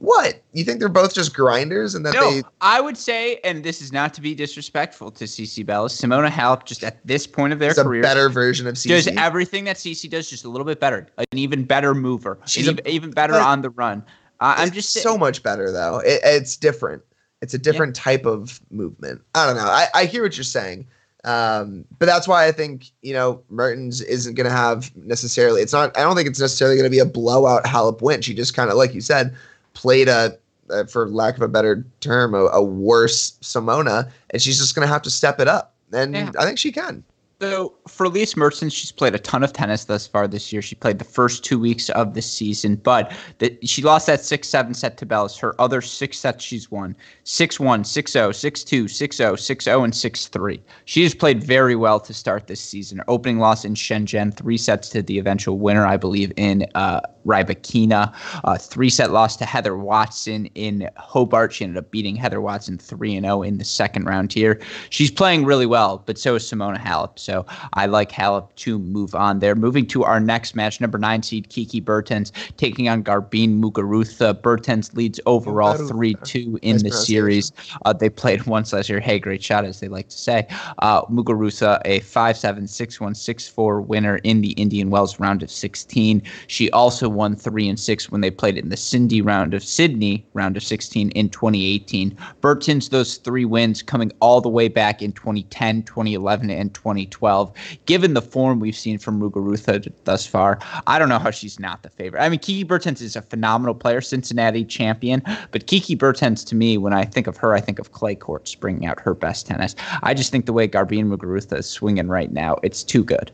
what? You think they're both just grinders and that no, they I would say, and this is not to be disrespectful to CC Bellis, Simona Halep just at this point of their career a better version of CC. Does everything that CC does just a little bit better. An even better mover. She's an a, even better on the run. Uh, I'm just so much better though. It, it's different. It's a different yeah. type of movement. I don't know. I, I hear what you're saying. Um, but that's why I think you know Mertens isn't going to have necessarily. It's not. I don't think it's necessarily going to be a blowout Halep win. She just kind of, like you said, played a, a, for lack of a better term, a, a worse Simona, and she's just going to have to step it up. And yeah. I think she can. So for Elise Mertens, she's played a ton of tennis thus far this year. She played the first two weeks of the season, but the, she lost that 6 7 set to Bellis. Her other six sets she's won 6 1, 6 0, 6 2, 6 0, 6 0, and 6 3. She has played very well to start this season. Opening loss in Shenzhen, three sets to the eventual winner, I believe, in uh, Rybakina. A three set loss to Heather Watson in Hobart. She ended up beating Heather Watson 3 0 in the second round here. She's playing really well, but so is Simona Halep. So I like Halep to move on there. Moving to our next match, number nine seed Kiki Bertens taking on Garbine Muguruza. Bertens leads overall 3 2 in nice the series. Uh, they played once last year. Hey, great shot, as they like to say. Uh, Muguruza, a 5 7 6 1 6 4 winner in the Indian Wells round of 16. She also won three and six when they played in the Cindy round of Sydney round of 16 in 2018. Bertens, those three wins coming all the way back in 2010, 2011, and 2012. Given the form we've seen from Muguruza thus far, I don't know how she's not the favorite. I mean, Kiki Bertens is a phenomenal player, Cincinnati champion, but Kiki Bertens to me, when I think of her, I think of clay courts bringing out her best tennis. I just think the way Garbine Muguruza is swinging right now, it's too good.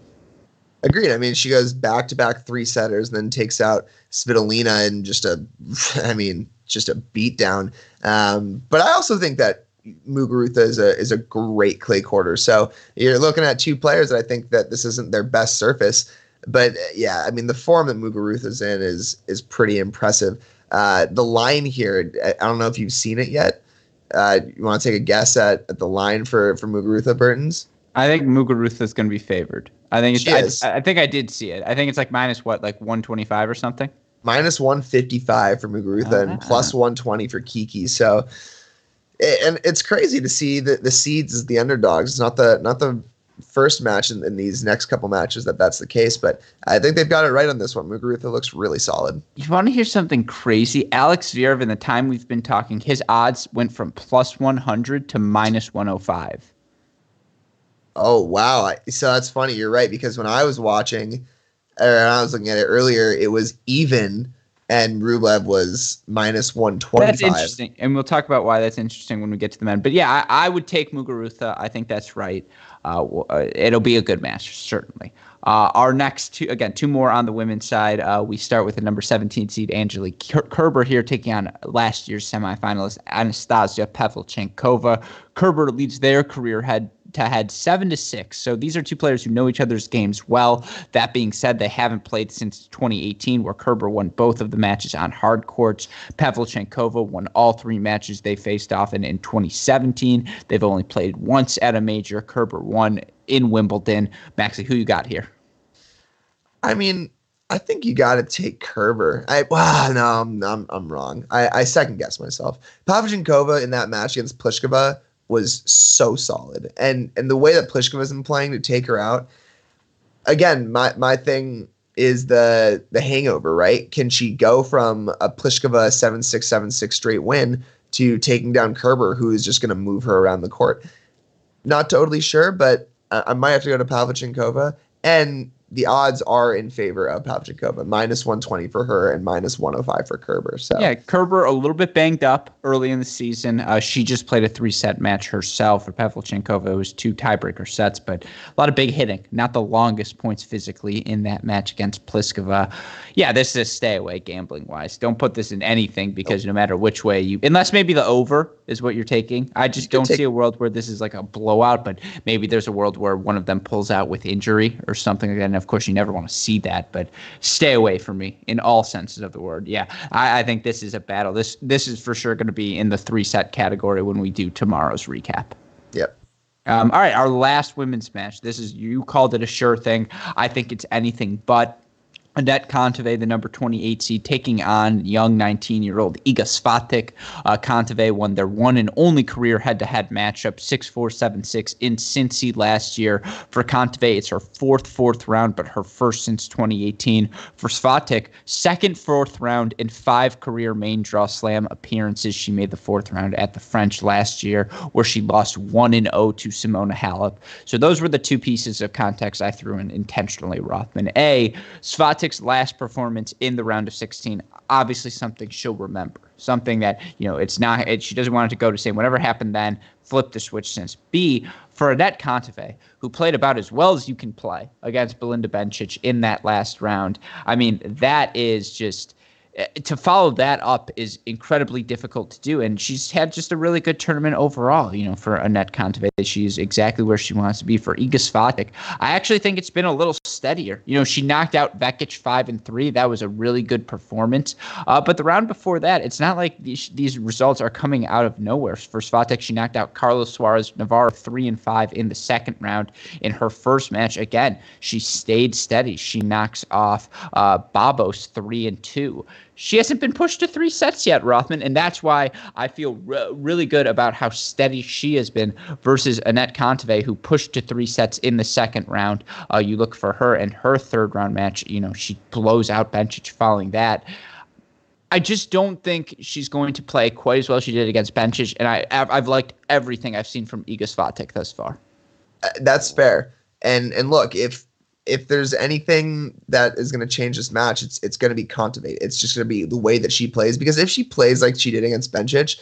Agreed. I mean, she goes back to back three setters, and then takes out Svitolina in just a, [laughs] I mean, just a beatdown. Um, but I also think that Muguruza is a is a great clay courter. So you're looking at two players that I think that this isn't their best surface. But yeah, I mean the form that Muguruza is in is is pretty impressive. Uh, the line here, I don't know if you've seen it yet. Uh, you want to take a guess at, at the line for for Muguruza Bertens? I think Muguruza is going to be favored. I think it's. I, I, think I did see it. I think it's like minus what, like one twenty five or something. Minus one fifty five for Muguruza uh, and ah. plus one twenty for Kiki. So, and it's crazy to see that the seeds is the underdogs. It's not the not the first match in, in, these next couple matches that that's the case, but I think they've got it right on this one. Muguruza looks really solid. You want to hear something crazy? Alex Zverev, in the time we've been talking, his odds went from plus 100 to minus 105. Oh wow! So that's funny. You're right because when I was watching, or I was looking at it earlier, it was even, and Rublev was minus one twenty. That's interesting, and we'll talk about why that's interesting when we get to the men. But yeah, I, I would take Muguruza. I think that's right. Uh, uh, it'll be a good match, certainly. Uh, our next two, again, two more on the women's side. Uh, we start with the number 17 seed Angelique Kerber here, taking on last year's semifinalist Anastasia Pavlyuchenkova. Kerber leads their career head to head seven to six. So these are two players who know each other's games well. That being said, they haven't played since 2018, where Kerber won both of the matches on hard courts. Pavlyuchenkova won all three matches they faced off in in 2017. They've only played once at a major. Kerber won in Wimbledon. Maxi, who you got here? I mean, I think you got to take Kerber. I wow, no, I'm I'm, I'm wrong. I, I second guess myself. Pavlyuchenkova in that match against Pliskova was so solid, and and the way that Pliskova's been playing to take her out. Again, my my thing is the the hangover, right? Can she go from a Pliskova seven six seven six straight win to taking down Kerber, who is just going to move her around the court? Not totally sure, but I, I might have to go to Pavlyuchenkova. And the odds are in favor of Pavlyuchenkova, minus 120 for her and minus 105 for Kerber. So yeah, Kerber a little bit banged up early in the season. Uh, she just played a three set match herself. For Pavlyuchenkova, it was two tiebreaker sets, but a lot of big hitting. Not the longest points physically in that match against Pliskova. Yeah, this is a stay away gambling wise. Don't put this in anything because nope. no matter which way you, unless maybe the over is what you're taking. I just don't take, see a world where this is like a blowout, but maybe there's a world where one of them pulls out with injury or something like that of course, you never want to see that, but stay away from me in all senses of the word. Yeah, I, I think this is a battle. This this is for sure going to be in the three set category when we do tomorrow's recap. Yep. Um, all right, our last women's match. This is you called it a sure thing. I think it's anything but. Anett Kontaveit, the number 28 seed, taking on young 19 year old Iga Swiatek. Uh, Kontaveit won their one and only career head to head matchup, 6 4 7 6 in Cincy last year. For Kontaveit, it's her fourth fourth round, but her first since 2018. For Swiatek, second fourth round in five career main draw slam appearances. She made the fourth round at the French last year, where she lost 1 and 0 to Simona Halep. So those were the two pieces of context I threw in intentionally, Rothman. A, Swiatek last performance in the round of 16, obviously something she'll remember. Something that, you know, it's not, it, she doesn't want it to go to say whatever happened then, flip the switch since. B, for Anett Kontaveit, who played about as well as you can play against Belinda Bencic in that last round. I mean, that is just to follow that up is incredibly difficult to do. And she's had just a really good tournament overall, you know, for Anett Kontaveit. She's exactly where she wants to be for Iga Swiatek. I actually think it's been a little steadier. You know, she knocked out Vekic 5 and 3. That was a really good performance. Uh, but the round before that, it's not like these, these results are coming out of nowhere. For Swiatek, she knocked out Carlos Suarez Navarro 3 and 5 in the second round. In her first match, again, she stayed steady. She knocks off uh, Babos 3 and 2 she hasn't been pushed to three sets yet, Rothman, and that's why I feel re- really good about how steady she has been versus Anett Kontaveit, who pushed to three sets in the second round. Uh, you look for her in her third round match. You know she blows out Bencic following that. I just don't think she's going to play quite as well as she did against Bencic, and I I've liked everything I've seen from Iga Swiatek thus far. Uh, that's fair. And and look, if if there's anything that is going to change this match, it's it's going to be Kontaveit. It's just going to be the way that she plays because if she plays like she did against Bencic,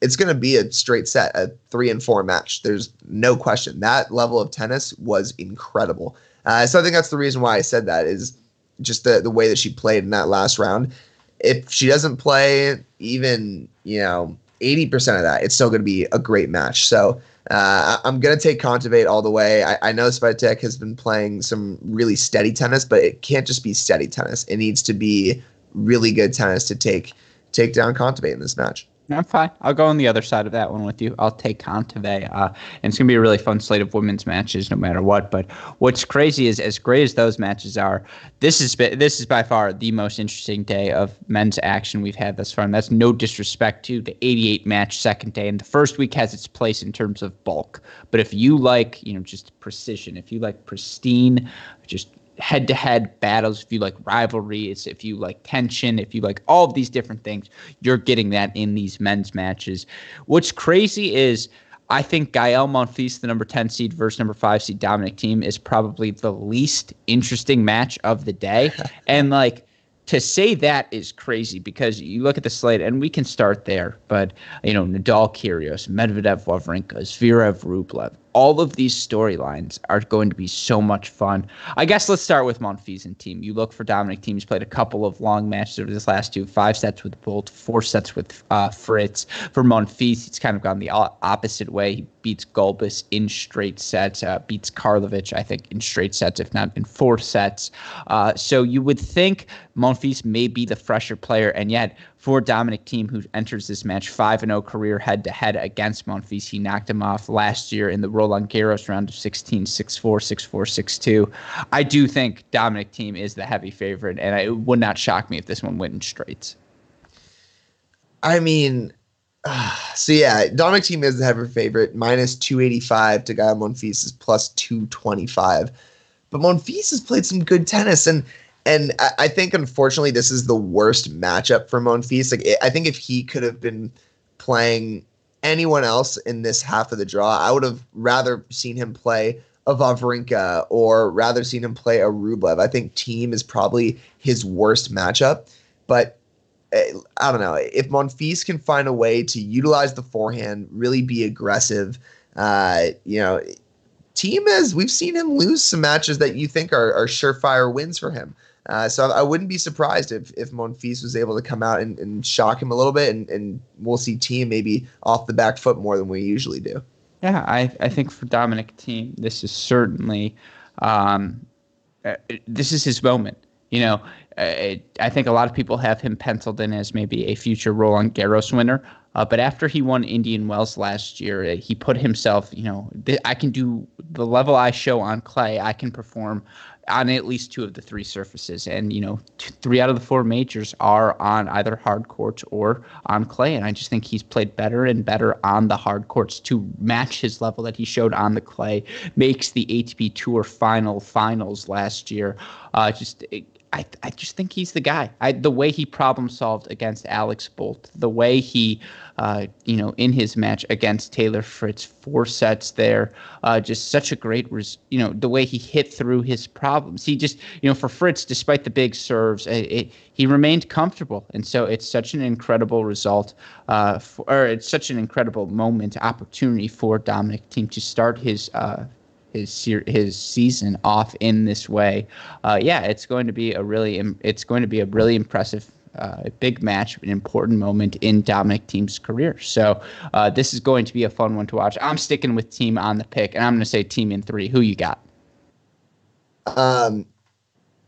it's going to be a straight set, a three and four match. There's no question. That level of tennis was incredible. Uh, so I think that's the reason why I said that is just the the way that she played in that last round. If she doesn't play even you know eighty percent of that, it's still going to be a great match. So uh, I'm going to take Kontaveit all the way. I, I know Swiatek has been playing some really steady tennis, but it can't just be steady tennis. It needs to be really good tennis to take take down Kontaveit in this match. I'm fine. I'll go on the other side of that one with you. I'll take Kontaveit. Uh, and it's going to be a really fun slate of women's matches no matter what. But what's crazy is, as great as those matches are, this is this is by far the most interesting day of men's action we've had thus far. And that's no disrespect to the 88 match second day. And the first week has its place in terms of bulk. But if you like, you know, just precision, if you like pristine, just head to head battles, if you like rivalries, if you like tension, if you like all of these different things, you're getting that in these men's matches. What's crazy is I think Gael Monfils, the number 10 seed versus number 5 seed Dominic Thiem, is probably the least interesting match of the day. [laughs] and like to say that is crazy because you look at the slate and we can start there, but you know, Nadal Kyrgios, Medvedev Wawrinka, Zverev Rublev, all of these storylines are going to be so much fun. I guess let's start with Monfils and Thiem. You look for Dominic Thiem. He's played a couple of long matches over this last two, five sets with Bolt, four sets with uh, Fritz. For Monfils, he's kind of gone the opposite way. He beats Gulbis in straight sets, uh, beats Karlovic, I think, in straight sets, if not in four sets. Uh, so you would think Monfils may be the fresher player, and yet for Dominic Thiem, who enters this match 5 0 career head to head against Monfils. He knocked him off last year in the Roland Garros round of 16 6 4, 6 4, 6 2. I do think Dominic Thiem is the heavy favorite, and it would not shock me if this one went in straights. I mean, [sighs] so yeah, Dominic Thiem is the heavy favorite, minus 285 to Gael Monfils is plus 225. But Monfils has played some good tennis, and and I, think unfortunately this is the worst matchup for Monfils. Like I think if he could have been playing anyone else in this half of the draw, I would have rather seen him play a Wawrinka or rather seen him play a Rublev. I think Thiem is probably his worst matchup, but eh, I don't know if Monfils can find a way to utilize the forehand, really be aggressive. Uh, you know, Thiem is we've seen him lose some matches that you think are, are surefire wins for him. Uh, so I wouldn't be surprised if if Monfils was able to come out and, and shock him a little bit, and, and we'll see Thiem maybe off the back foot more than we usually do. Yeah, I, I think for Dominic Thiem, this is certainly um, uh, this is his moment. You know, uh, I think a lot of people have him penciled in as maybe a future Roland Garros winner. Uh, but after he won Indian Wells last year, uh, he put himself, you know, th- I can do the level I show on clay, I can perform on at least two of the three surfaces. And, you know, three out of the four majors are on either hard courts or on clay. And I just think he's played better and better on the hard courts to match his level that he showed on the clay. Makes the ATP Tour final finals last year. Uh, just. It, I, I just think he's the guy. I, the way he problem solved against Alex Bolt, the way he, uh, you know, in his match against Taylor Fritz, four sets there, uh, just such a great, res- you know, the way he hit through his problems. He just, you know, for Fritz, despite the big serves, it, it, he remained comfortable, and so it's such an incredible result, uh, for, or it's such an incredible moment, opportunity for Dominic Thiem to start his his his season off in this way, uh, yeah, it's going to be a really it's going to be a really impressive uh, big match, an important moment in Dominic Thiem's career. So uh, this is going to be a fun one to watch. I'm sticking with Thiem on the pick, and I'm going to say Thiem in three. Who you got? Um,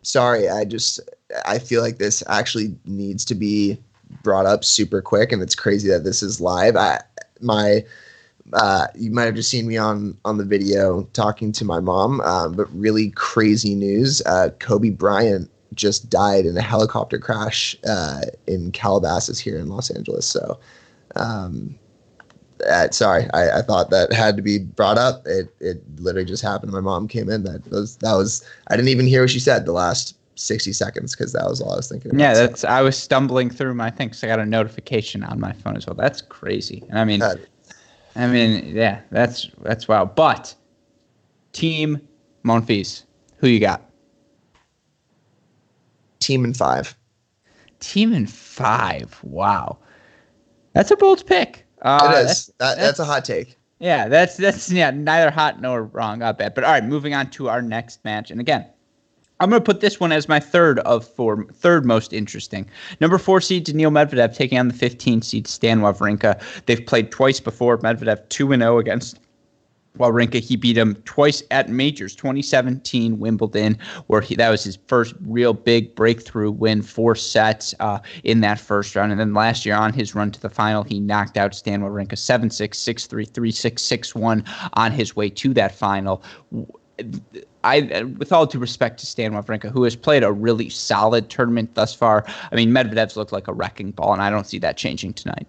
sorry, I just I feel like this actually needs to be brought up super quick, and it's crazy that this is live. I my uh, you might have just seen me on on the video talking to my mom, um, but really crazy news. Uh, Kobe Bryant just died in a helicopter crash uh, in Calabasas here in Los Angeles. So, um, uh, sorry, I, I, thought that had to be brought up. It it literally just happened. My mom came in. That was that was. I didn't even hear what she said the last 60 seconds because that was all I was thinking. About, yeah, that's. I was stumbling through my things. I got a notification on my phone as well. That's crazy. And I mean, uh, I mean, yeah, that's that's wild. But Thiem Monfils, who you got? Thiem in five. Thiem in five. Wow, that's a bold pick. Uh, it is. That's, that, that's, that's a hot take. Yeah, that's that's yeah, neither hot nor wrong. I bet. But all right, moving on to our next match, and again, I'm going to put this one as my third of four, third most interesting. Number four seed Daniil Medvedev taking on the 15 seed Stan Wawrinka. They've played twice before. Medvedev 2 and 0 against Wawrinka. He beat him twice at majors, 2017 Wimbledon, where he, that was his first real big breakthrough win, four sets uh, in that first round. And then last year on his run to the final, he knocked out Stan Wawrinka 7 6, 6 3, 3 6, 6 1 on his way to that final I, with all due respect to Stan Wawrinka, who has played a really solid tournament thus far, I mean, Medvedev's looked like a wrecking ball, and I don't see that changing tonight.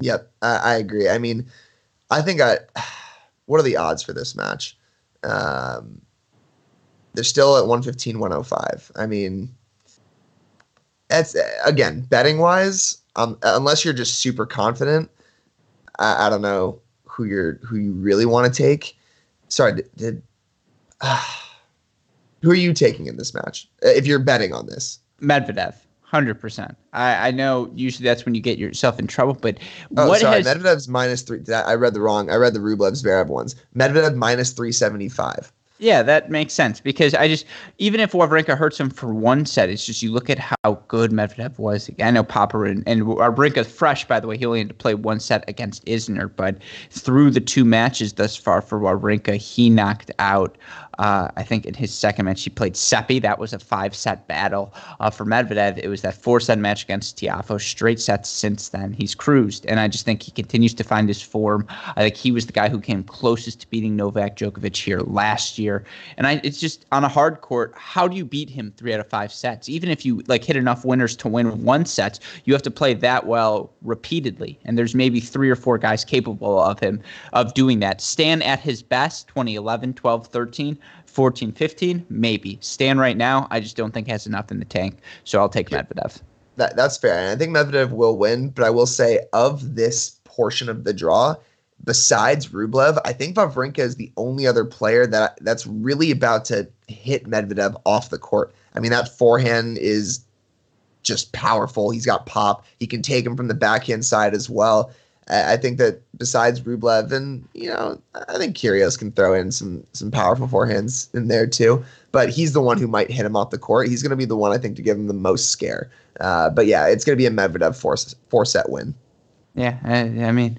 Yep, I, I agree. I mean, I think I. [sighs] What are the odds for this match? Um, they're still at 115, 105. I mean, that's again betting wise. Um, unless you're just super confident, I, I don't know who you're who you really want to take. Sorry, did, did [sighs] who are you taking in this match uh, if you're betting on this? Medvedev. Hundred percent. I, I know. Usually that's when you get yourself in trouble. But oh, what sorry, has Medvedev's minus three? I read the wrong. I read the Rublev's Zverev ones. Medvedev minus three seventy five. Yeah, that makes sense because I just even if Wawrinka hurts him for one set, it's just you look at how good Medvedev was. I know Popyrin, and Wawrinka's fresh, by the way. He only had to play one set against Isner, but through the two matches thus far for Wawrinka, he knocked out uh, I think in his second match, he played Seppi. That was a five set battle. Uh, for Medvedev, it was that four set match against Tiafoe. Straight sets since then. He's cruised. And I just think he continues to find his form. I think he was the guy who came closest to beating Novak Djokovic here last year. And I, it's just on a hard court, how do you beat him three out of five sets? Even if you like hit enough winners to win one set, you have to play that well repeatedly. And there's maybe three or four guys capable of him of doing that. Stan at his best, 2011, 12, 13 14, 15, maybe. Stan right now, I just don't think has enough in the tank. So I'll take yeah. Medvedev. That, that's fair. And I think Medvedev will win, but I will say of this portion of the draw, besides Rublev, I think Wawrinka is the only other player that that's really about to hit Medvedev off the court. I mean, that forehand is just powerful. He's got pop. He can take him from the backhand side as well. I think that besides Rublev and you know, I think Kyrgios can throw in some some powerful forehands in there too. But he's the one who might hit him off the court. He's going to be the one I think to give him the most scare. Uh, but yeah, it's going to be a Medvedev four four set win. Yeah, I, I mean,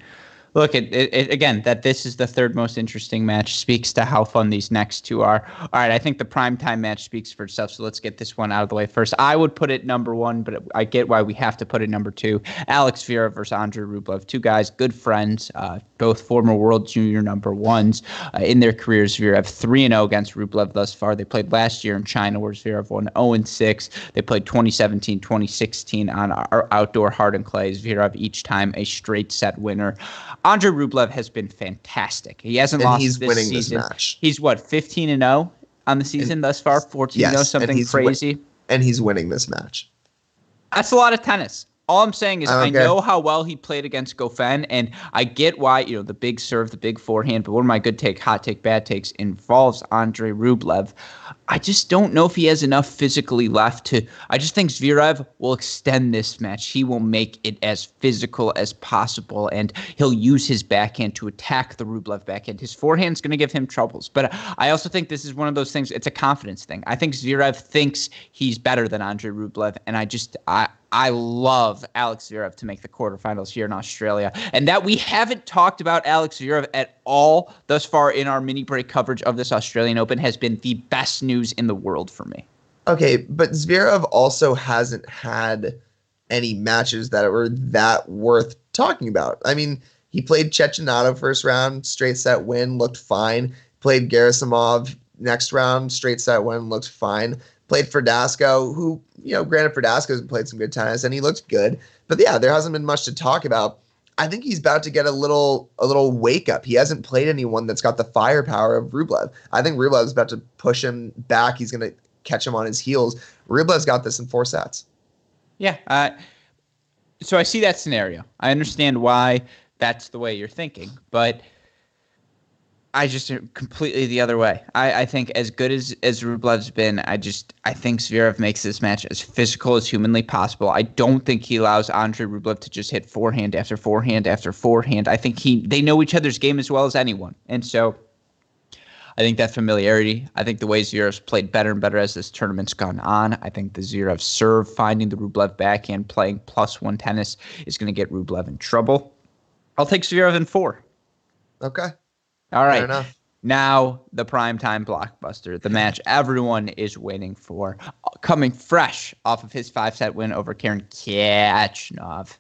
look, it, it, again that this is the third most interesting match speaks to how fun these next two are. All right, I think the prime time match speaks for itself. So let's get this one out of the way first. I would put it number one, but I get why we have to put it number two. Alex Zverev versus Andre Rublev, two guys, good friends, uh, both former World Junior number ones uh, in their careers. Zverev three and zero oh against Rublev thus far. They played last year in China, where Zverev won zero and six. They played 2017, 2016 on our outdoor hard and clay. Zverev each time a straight set winner. Andre Rublev has been fantastic. He hasn't and lost he's this winning season. This match. He's what 15 and 0 on the season and, thus far. 14 yes, 0 something and crazy. Win- and he's winning this match. That's a lot of tennis. All I'm saying is I I, know how well he played against Goffin, and I get why you know the big serve, the big forehand. But one of my good take, hot take, bad takes involves Andre Rublev. I just don't know if he has enough physically left to. I just think Zverev will extend this match. He will make it as physical as possible, and he'll use his backhand to attack the Rublev backhand. His forehand's going to give him troubles, but I also think this is one of those things. It's a confidence thing. I think Zverev thinks he's better than Andre Rublev, and I just I. I love Alex Zverev to make the quarterfinals here in Australia, and that we haven't talked about Alex Zverev at all thus far in our mini break coverage of this Australian Open has been the best news in the world for me. Okay, but Zverev also hasn't had any matches that were that worth talking about. I mean, he played Cecchinato first round, straight set win, looked fine. Played Gerasimov next round, straight set win, looked fine. Played Verdasco, who, you know, granted Verdasco has played some good tennis and he looked good. But yeah, there hasn't been much to talk about. I think he's about to get a little a little wake up. He hasn't played anyone that's got the firepower of Rublev. I think Rublev's about to push him back. He's going to catch him on his heels. Rublev's got this in four sets. Yeah. Uh, so I see that scenario. I understand why that's the way you're thinking, but I just uh, completely the other way. I, I think as good as as Rublev's been, I just I think Zverev makes this match as physical as humanly possible. I don't think he allows Andre Rublev to just hit forehand after forehand after forehand. I think he they know each other's game as well as anyone, and so I think that familiarity. I think the way Zverev's played better and better as this tournament's gone on. I think the Zverev serve finding the Rublev backhand playing plus one tennis is going to get Rublev in trouble. I'll take Zverev in four. Okay. All Fair enough. Now, the primetime blockbuster, the match everyone is waiting for, coming fresh off of his five set win over Karen Khachanov.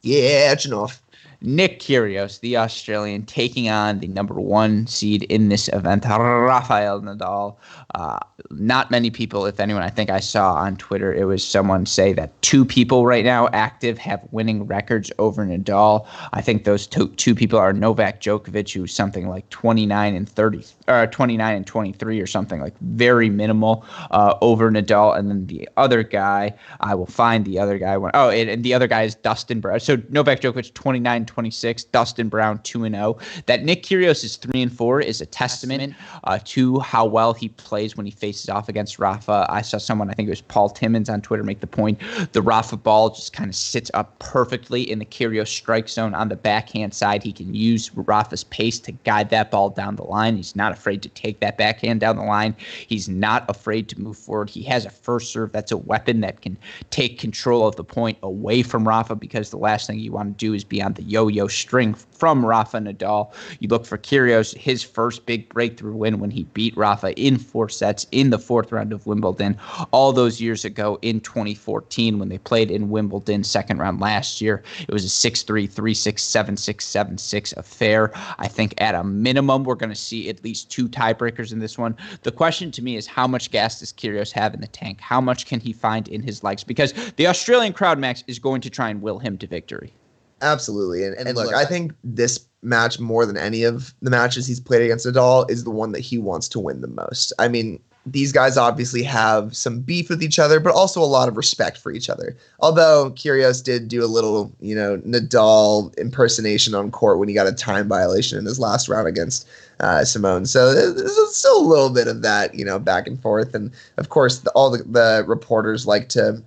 Enough. Nick Kyrgios, the Australian, taking on the number one seed in this event, Rafael Nadal. Uh, not many people, if anyone, I think I saw on Twitter, it was someone say that two people right now active have winning records over Nadal. I think those two, two people are Novak Djokovic, who's something like 29 and 30, or 29 and 23 or something like very minimal uh, over Nadal. And then the other guy, I will find the other guy. When, oh, and, and the other guy is Dustin Brown. So Novak Djokovic 29 26, Dustin Brown 2 and 0. That Nick Kyrgios is 3 and 4 is a testament uh, to how well he plays when he faces off against Rafa. I saw someone, I think it was Paul Timmons on Twitter, make the point the Rafa ball just kind of sits up perfectly in the Kyrgios strike zone on the backhand side. He can use Rafa's pace to guide that ball down the line. He's not afraid to take that backhand down the line. He's not afraid to move forward. He has a first serve that's a weapon that can take control of the point away from Rafa because the last thing you want to do is be on the yo-yo string from Rafa Nadal. You look for Kyrgios, his first big breakthrough win when he beat Rafa in four sets in the fourth round of Wimbledon all those years ago in 2014 when they played in Wimbledon second round last year. It was a 6-3, 3-6, 7-6, 7-6 affair. I think at a minimum we're going to see at least two tiebreakers in this one. The question to me is how much gas does Kyrgios have in the tank? How much can he find in his legs? Because the Australian crowd, Max, is going to try and will him to victory. Absolutely. And, and, look, I think this match, more than any of the matches he's played against Nadal, is the one that he wants to win the most. I mean, these guys obviously have some beef with each other, but also a lot of respect for each other. Although Kyrgios did do a little, you know, Nadal impersonation on court when he got a time violation in his last round against uh, Simon. So there's still a little bit of that, you know, back and forth. And of course, the, all the, the reporters like to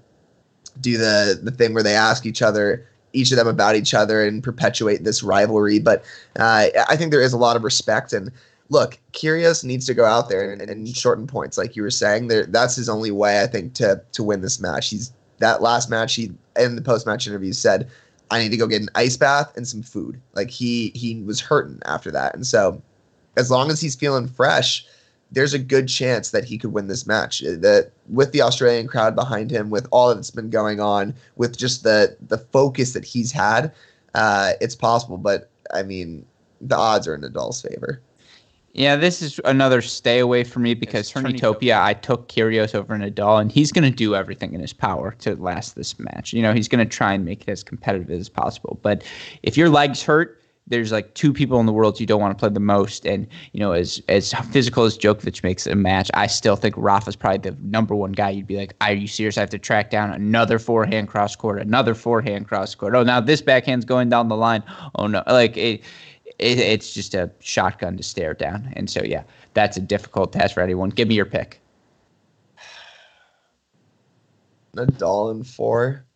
do the the thing where they ask each other each of them about each other and perpetuate this rivalry. But uh, I think there is a lot of respect. And look, Kyrgios needs to go out there and, and shorten points, like you were saying. There, that's his only way, I think, to to win this match. He's that last match. He in the post match interview said, "I need to go get an ice bath and some food." Like he he was hurting after that, and so as long as he's feeling fresh there's a good chance that he could win this match. Uh, that with the Australian crowd behind him, with all that's been going on, with just the the focus that he's had, uh, it's possible. But I mean, the odds are in Nadal's favor. Yeah, this is another stay away for me because Turnitopia, I took Kyrgios over Nadal, and he's going to do everything in his power to last this match. You know, he's going to try and make it as competitive as possible. But if your legs hurt, there's like two people in the world you don't want to play the most, and you know, as as physical as Djokovic makes a match, I still think Rafa's probably the number one guy. You'd be like, are you serious? I have to track down another forehand cross court, another forehand cross court. Oh, now this backhand's going down the line. Oh no, like it, it it's just a shotgun to stare down. And so yeah, that's a difficult task for anyone. Give me your pick. [sighs] Nadal in four.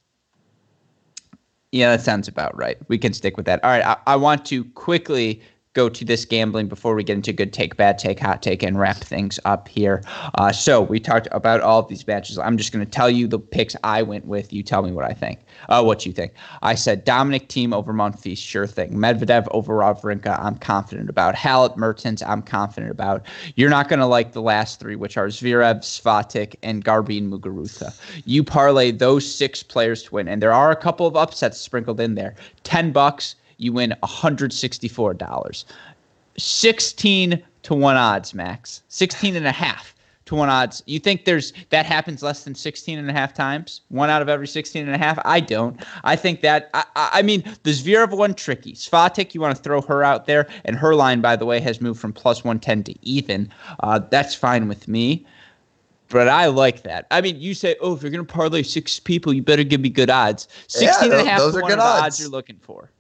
Yeah, that sounds about right. We can stick with that. All right, I, I want to quickly go to this gambling before we get into good take, bad take, hot take, and wrap things up here. Uh, so we talked about all of these matches. I'm just going to tell you the picks I went with. You tell me what I think. Uh, what you think? I said Dominic Thiem over Monfils, sure thing. Medvedev over Wawrinka, I'm confident about. Halep Mertens, I'm confident about. You're not going to like the last three, which are Zverev, Swiatek, and Garbine Muguruza. You parlay those six players to win, and there are a couple of upsets sprinkled in there. Ten bucks you win $164. 16 to 1 odds, Max. 16 and a half to 1 odds. You think there's that happens less than 16 and a half times? One out of every 16 and a half? I don't. I think that I, I mean, the Zverev one tricky. Swiatek, you want to throw her out there and her line by the way has moved from plus 110 to even. Uh, that's fine with me but I like that. I mean, you say, oh, if you're going to parlay six people, you better give me good odds. 16 yeah, and a half those are good odds. odds you're looking for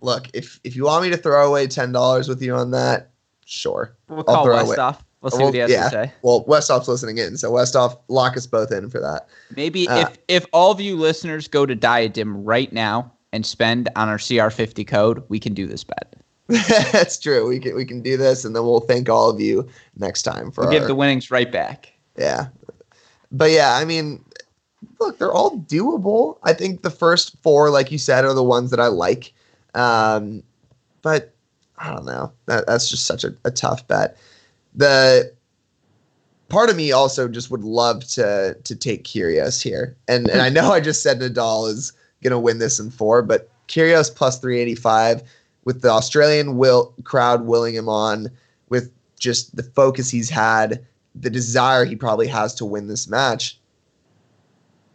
look, if if you want me to throw away ten dollars with you on that, sure. We'll call Westoff. We'll see well, what he has yeah. to say. Well, Westoff's listening in, so Westoff, lock us both in for that. Maybe uh, if if all of you listeners go to Diadem right now and spend on our CR50 code, we can do this bet. [laughs] That's true. We can we can do this, and then we'll thank all of you next time for we'll our, give the winnings right back. Yeah, but yeah, I mean, look, they're all doable. I think the first four, like you said, are the ones that I like. Um, but I don't know. That, that's just such a, a tough bet. The part of me also just would love to to take Kyrgios here, and and I know I just said Nadal is gonna win this in four, but Kyrgios plus three eighty five with the Australian will crowd willing him on, with just the focus he's had, the desire he probably has to win this match,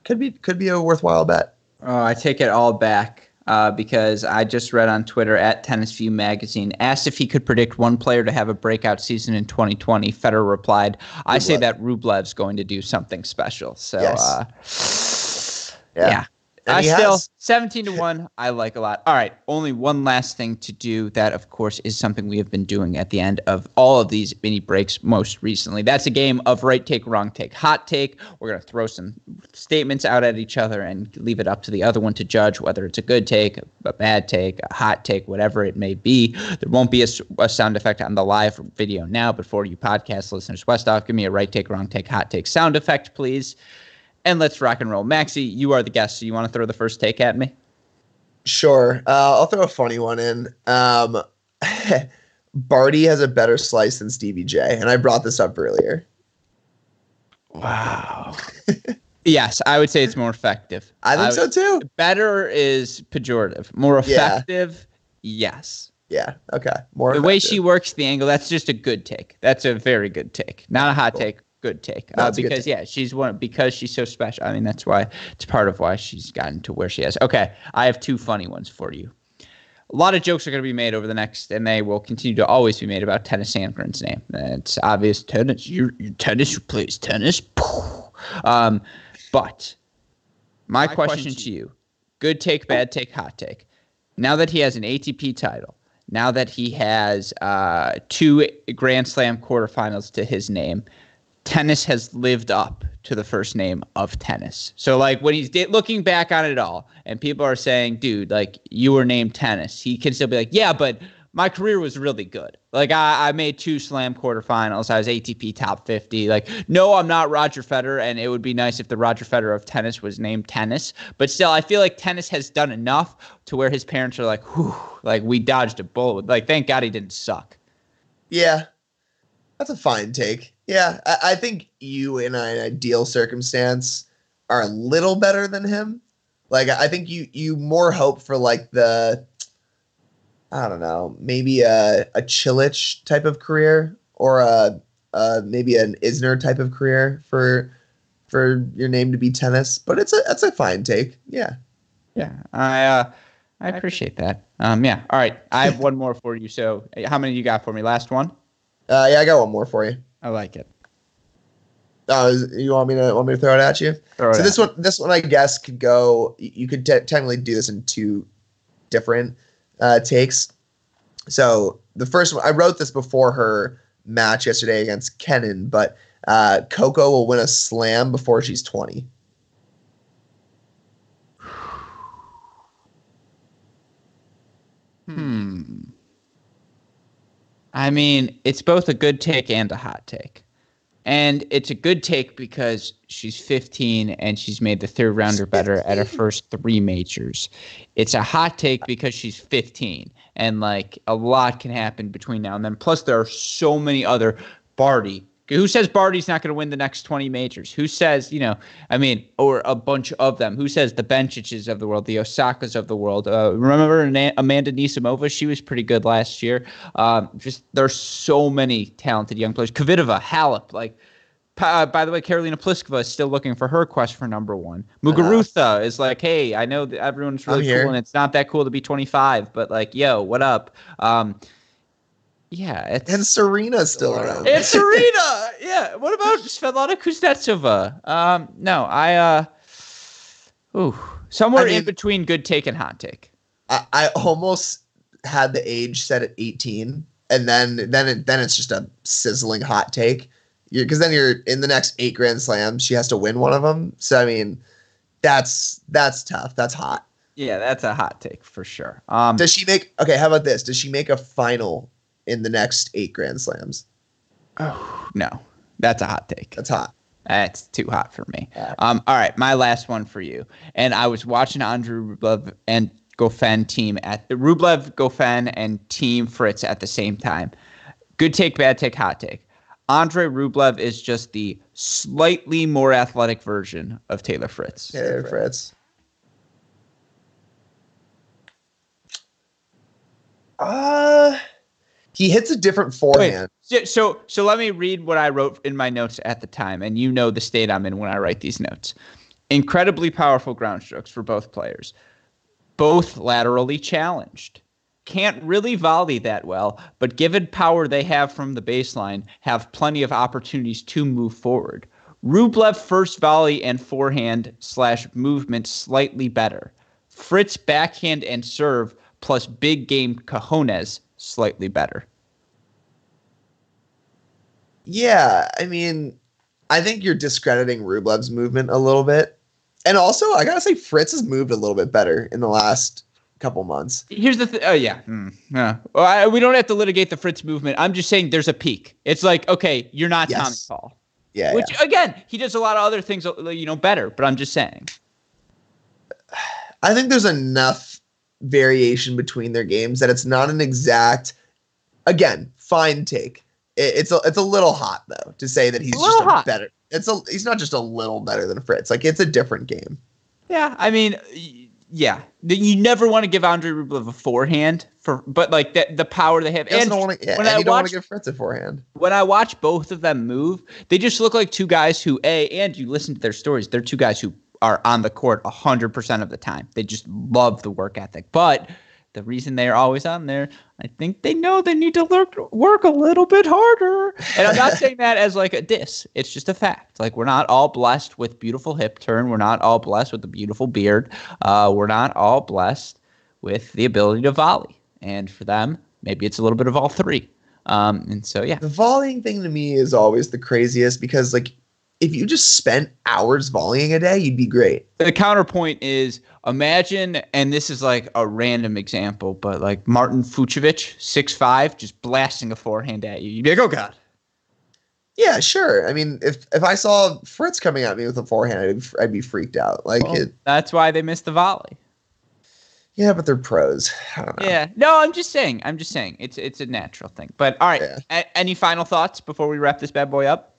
could be could be a worthwhile bet. Oh, I take it all back uh, because I just read on Twitter at Tennis View Magazine asked if he could predict one player to have a breakout season in 2020. Federer replied, "I say that Rublev's going to do something special." So, yes. uh, yeah. yeah. I still has. 17 to 1 I like a lot. All right, only one last thing to do that of course is something we have been doing at the end of all of these mini breaks most recently. That's a game of right take wrong take. Hot take, we're going to throw some statements out at each other and leave it up to the other one to judge whether it's a good take, a bad take, a hot take, whatever it may be. There won't be a, a sound effect on the live video now, but for you podcast listeners, Westoff, give me a right take wrong take hot take sound effect please and let's rock and roll. Maxie, you are the guest, so you want to throw the first take at me? Sure. Uh, I'll throw a funny one in. Um, [laughs] Barty has a better slice than Stevie J, and I brought this up earlier. Wow. [laughs] yes, I would say it's more effective. I think I so too. Better is pejorative. More effective, yeah. yes. Yeah. Okay. More. The effective. way she works the angle, that's just a good take. That's a very good take. Not a hot cool. take good take. Uh, because good take. yeah she's one because she's so special i mean that's why it's part of why she's gotten to where she is. Okay i have two funny ones for you. A lot of jokes are going to be made over the next and they will continue to always be made about Tennys Sandgren's name. It's obvious tennis you tennis you plays tennis um, but my, my question, question to you. good take bad take hot take. Now that he has an atp title now that he has uh, two grand slam quarterfinals to his name Tennys has lived up to the first name of tennis. So like when he's looking back on it all and people are saying, dude, like you were named Tennys, he can still be like, yeah, but my career was really good. Like I, I made two slam quarterfinals. I was ATP top 50. Like, no, I'm not Roger Federer. And it would be nice if the Roger Federer of tennis was named tennis. But still, I feel like Tennys has done enough to where his parents are like, whew, like we dodged a bullet. Like, thank God he didn't suck. Yeah. That's a fine take. Yeah, I, I think you in an ideal circumstance are a little better than him. Like I think you you more hope for like the I don't know, maybe a a Cilic type of career or a, a maybe an Isner type of career for for your name to be tennis, but it's a that's a fine take. Yeah. Yeah. I uh I appreciate that. Um, yeah. All right. I have [laughs] one more for you. So, how many you got for me? Last one. Uh, yeah, I got one more for you. I like it. Uh, you want me to want me to throw it at you? Throw so this one, this one, I guess could go. You could te- technically do this in two different uh, takes. So the first one, I wrote this before her match yesterday against Kenin, but uh, Coco will win a slam before she's twenty. Hmm. I mean, it's both a good take and a hot take. And it's a good take because she's 15 and she's made the third rounder better at her first three majors. It's a hot take because she's 15 and like a lot can happen between now and then. Plus, there are so many other Barty. Who says Barty's not going to win the next 20 majors? Who says, you know, I mean, or a bunch of them? Who says the Benciches of the world, the Osakas of the world? Uh, remember Ana- Amanda Anisimova? She was pretty good last year. Um, just there's so many talented young players. Kvitova, Halep, like. Uh, by the way, Karolina Pliskova is still looking for her quest for number one. Muguruza is like, hey, I know that everyone's really cool and it's not that cool to be 25, but like, yo, what up? Um, yeah, it's And Serena's still around. it's Serena. [laughs] Yeah. What about Svetlana Kuznetsova? Um, no, I uh, ooh, somewhere I mean- in between good take and hot take. I, I almost had the age set at 18 and then then it, then it's just a sizzling hot take because then you're in the next eight grand slams she has to win one of them so i mean that's that's tough that's hot Yeah, that's a hot take for sure. Um, does she make okay how about this does she make a final in the next eight grand slams no, that's a hot take. that's hot That's too hot for me. Yeah. Um, all right, my last one for you. And I was watching Andrew Rublev and Goffin team at Rublev, Goffin, and Thiem Fritz at the same time. Good take, bad take, hot take. Andre Rublev is just the slightly more athletic version of Taylor Fritz. Taylor Fritz. Uh he hits a different forehand. So, so, so let me read what I wrote in my notes at the time, and you know the state I'm in when I write these notes. Incredibly powerful ground strokes for both players, both laterally challenged. Can't really volley that well, but given power they have from the baseline, have plenty of opportunities to move forward. Rublev first volley and forehand slash movement slightly better. Fritz backhand and serve plus big game cojones slightly better. Yeah, I mean, I think you're discrediting Rublev's movement a little bit. And also, I gotta say, Fritz has moved a little bit better in the last couple months. Here's the thing. Oh yeah, Hmm. yeah. Well, I, we don't have to litigate the Fritz movement. I'm just saying there's a peak. It's like okay, you're not Yes. Tommy Paul, Yeah, which again he does a lot of other things you know better. But I'm just saying. I think there's enough variation between their games that it's not an exact. Again, fine take. It, it's a it's a little hot though to say that he's A just a hot. better. It's a he's not just a little better than Fritz. Like it's a different game. Yeah, I mean, yeah. You never want to give Andre Rublev a forehand for, but like the the power they have. And want to. Yeah, when and I you don't want to give Fritz a forehand. when I watch both of them move, they just look like two guys who, A, and you listen to their stories, they're two guys who are on the court 100% of the time. They just love the work ethic. But the reason they're always on there, I think they know they need to work, work a little bit harder. And I'm not [laughs] saying that as like a diss, it's just a fact. Like, we're not all blessed with beautiful hip turn, we're not all blessed with a beautiful beard, uh, we're not all blessed with the ability to volley. And for them, maybe it's a little bit of all three. Um, and so, yeah. The volleying thing to me is always the craziest because like if you just spent hours volleying a day, you'd be great. the counterpoint is imagine, and this is like a random example, but like Marton Fucsovics, six five, just blasting a forehand at you. You'd be like, oh god. Yeah, sure. I mean, if if I saw Fritz coming at me with a forehand, I'd, I'd be freaked out. Like, Well, it, that's why they missed the volley. yeah, but they're pros. I don't know. Yeah. No, I'm just saying. I'm just saying. It's it's a natural thing. But all right. Yeah. A- any final thoughts before we wrap this bad boy up?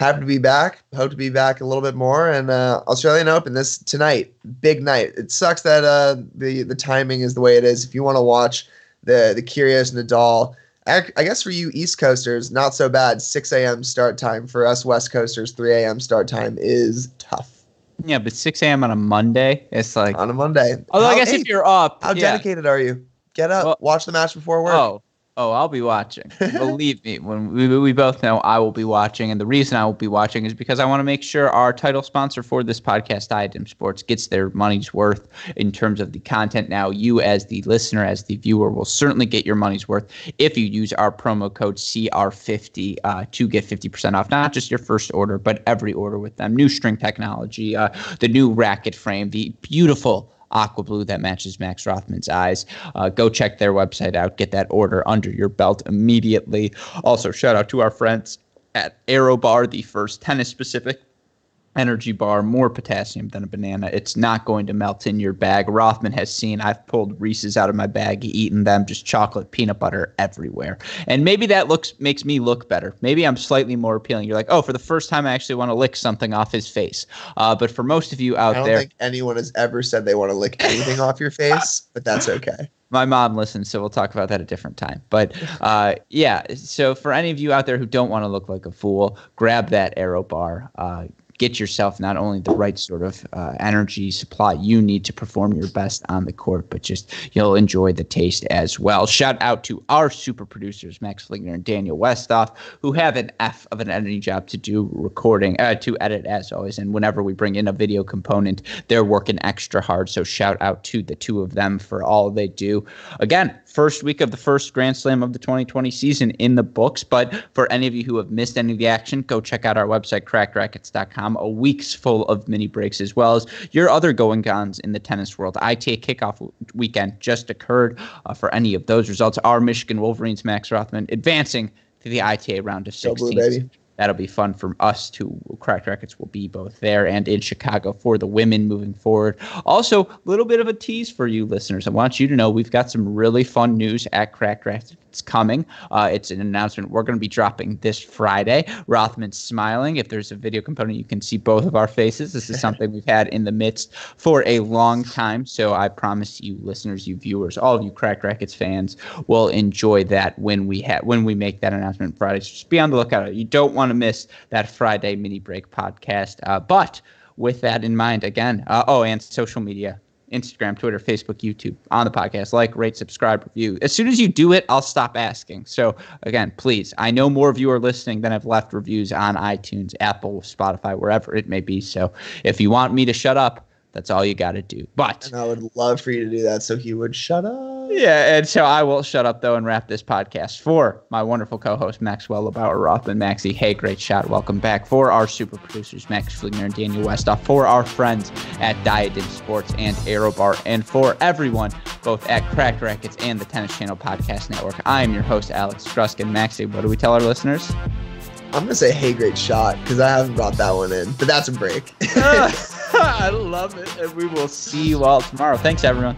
Happy to be back. Hope to be back a little bit more. And uh, Australian Open this tonight, big night. It sucks that uh, the the timing is the way it is. If you want to watch the the Kyrgios Nadal, I, I guess for you East Coasters, not so bad. 6 a.m. start time for us West Coasters. 3 a.m. start time is tough. Yeah, but 6 a.m. on a Monday, it's like. on a Monday. Although I guess hey, if you're up, how yeah. dedicated are you? Get up, Well- watch the match before work. Oh, oh, I'll be watching. Believe me, when we, we both know I will be watching, and the reason I will be watching is because I want to make sure our title sponsor for this podcast, Diadem Sports, gets their money's worth in terms of the content. Now, you as the listener, as the viewer, will certainly get your money's worth if you use our promo code CR50 uh, to get 50% off, not just your first order, but every order with them. New string technology, uh, the new racket frame, the beautiful aqua blue that matches Max Rothman's eyes. Uh, go check their website out. Get that order under your belt immediately. Also, shout out to our friends at ArrowBar, the first tennis specific energy bar, more potassium than a banana. It's not going to melt in your bag. Rothman has seen I've pulled Reese's out of my bag, eaten them, just chocolate, peanut butter everywhere. And maybe that looks makes me look better. Maybe I'm slightly more appealing. You're like, oh, for the first time, I actually want to lick something off his face. Uh, but for most of you out there, I don't there, think anyone has ever said they want to lick anything off your face, [laughs] but that's okay. my mom listens, so we'll talk about that a different time. But uh, yeah, so for any of you out there who don't want to look like a fool, grab that ArrowBar. Uh, get yourself not only the right sort of uh, energy supply you need to perform your best on the court, but just you'll enjoy the taste as well. Shout out to our super producers, Max Fligner and Daniel Westoff, who have an F of an editing job to do recording, uh, to edit as always. And whenever we bring in a video component, they're working extra hard. So shout out to the two of them for all they do. Again, first week of the first Grand Slam of the 2020 season in the books. But for any of you who have missed any of the action, go check out our website, crackedracquets.com. A week's full of mini breaks as well as your other going ons in the tennis world. ITA kickoff weekend just occurred. Uh, for any of those results, our Michigan Wolverines, Max Rothman, advancing to the ITA round of Go 16. That'll be fun for us to Cracked Racquets will be both there and in Chicago for the women moving forward. Also, a little bit of a tease for you listeners. I want you to know we've got some really fun news at Cracked Racquets coming. Uh, it's an announcement we're going to be dropping this Friday. Rothman's smiling. If there's a video component, you can see both of our faces. This is [laughs] something we've had in the midst for a long time. So I promise you, listeners, you viewers, all of you Cracked Racquets fans will enjoy that when we have when we make that announcement Friday. So just be on the lookout. You don't want to miss that Friday mini break podcast. Uh, but with that in mind, again, uh, oh, and social media. Instagram, Twitter, Facebook, YouTube, on the podcast. Like, rate, subscribe, review. As soon as you do it, I'll stop asking. So, again, please, I know more of you are listening than have left reviews on iTunes, Apple, Spotify, wherever it may be. So, if you want me to shut up, that's all you got to do. But And I would love for you to do that so he would shut up. yeah, and so I will shut up though and wrap this podcast for my wonderful co-host Maxwell Lebauer Rothman Maxie. Hey, great shot. Welcome back. For our super producers Max Fligner and Daniel Westoff. For our friends at Diadem Sports and ArrowBar, and for everyone both at Cracked Racquets and the Tennis Channel Podcast Network. I am your host Alex Gruskin. Maxie, what do we tell our listeners? I'm gonna say, hey, great shot, because I haven't brought that one in, but that's a break. [laughs] [laughs] I love it, and we will see you all tomorrow. Thanks, everyone.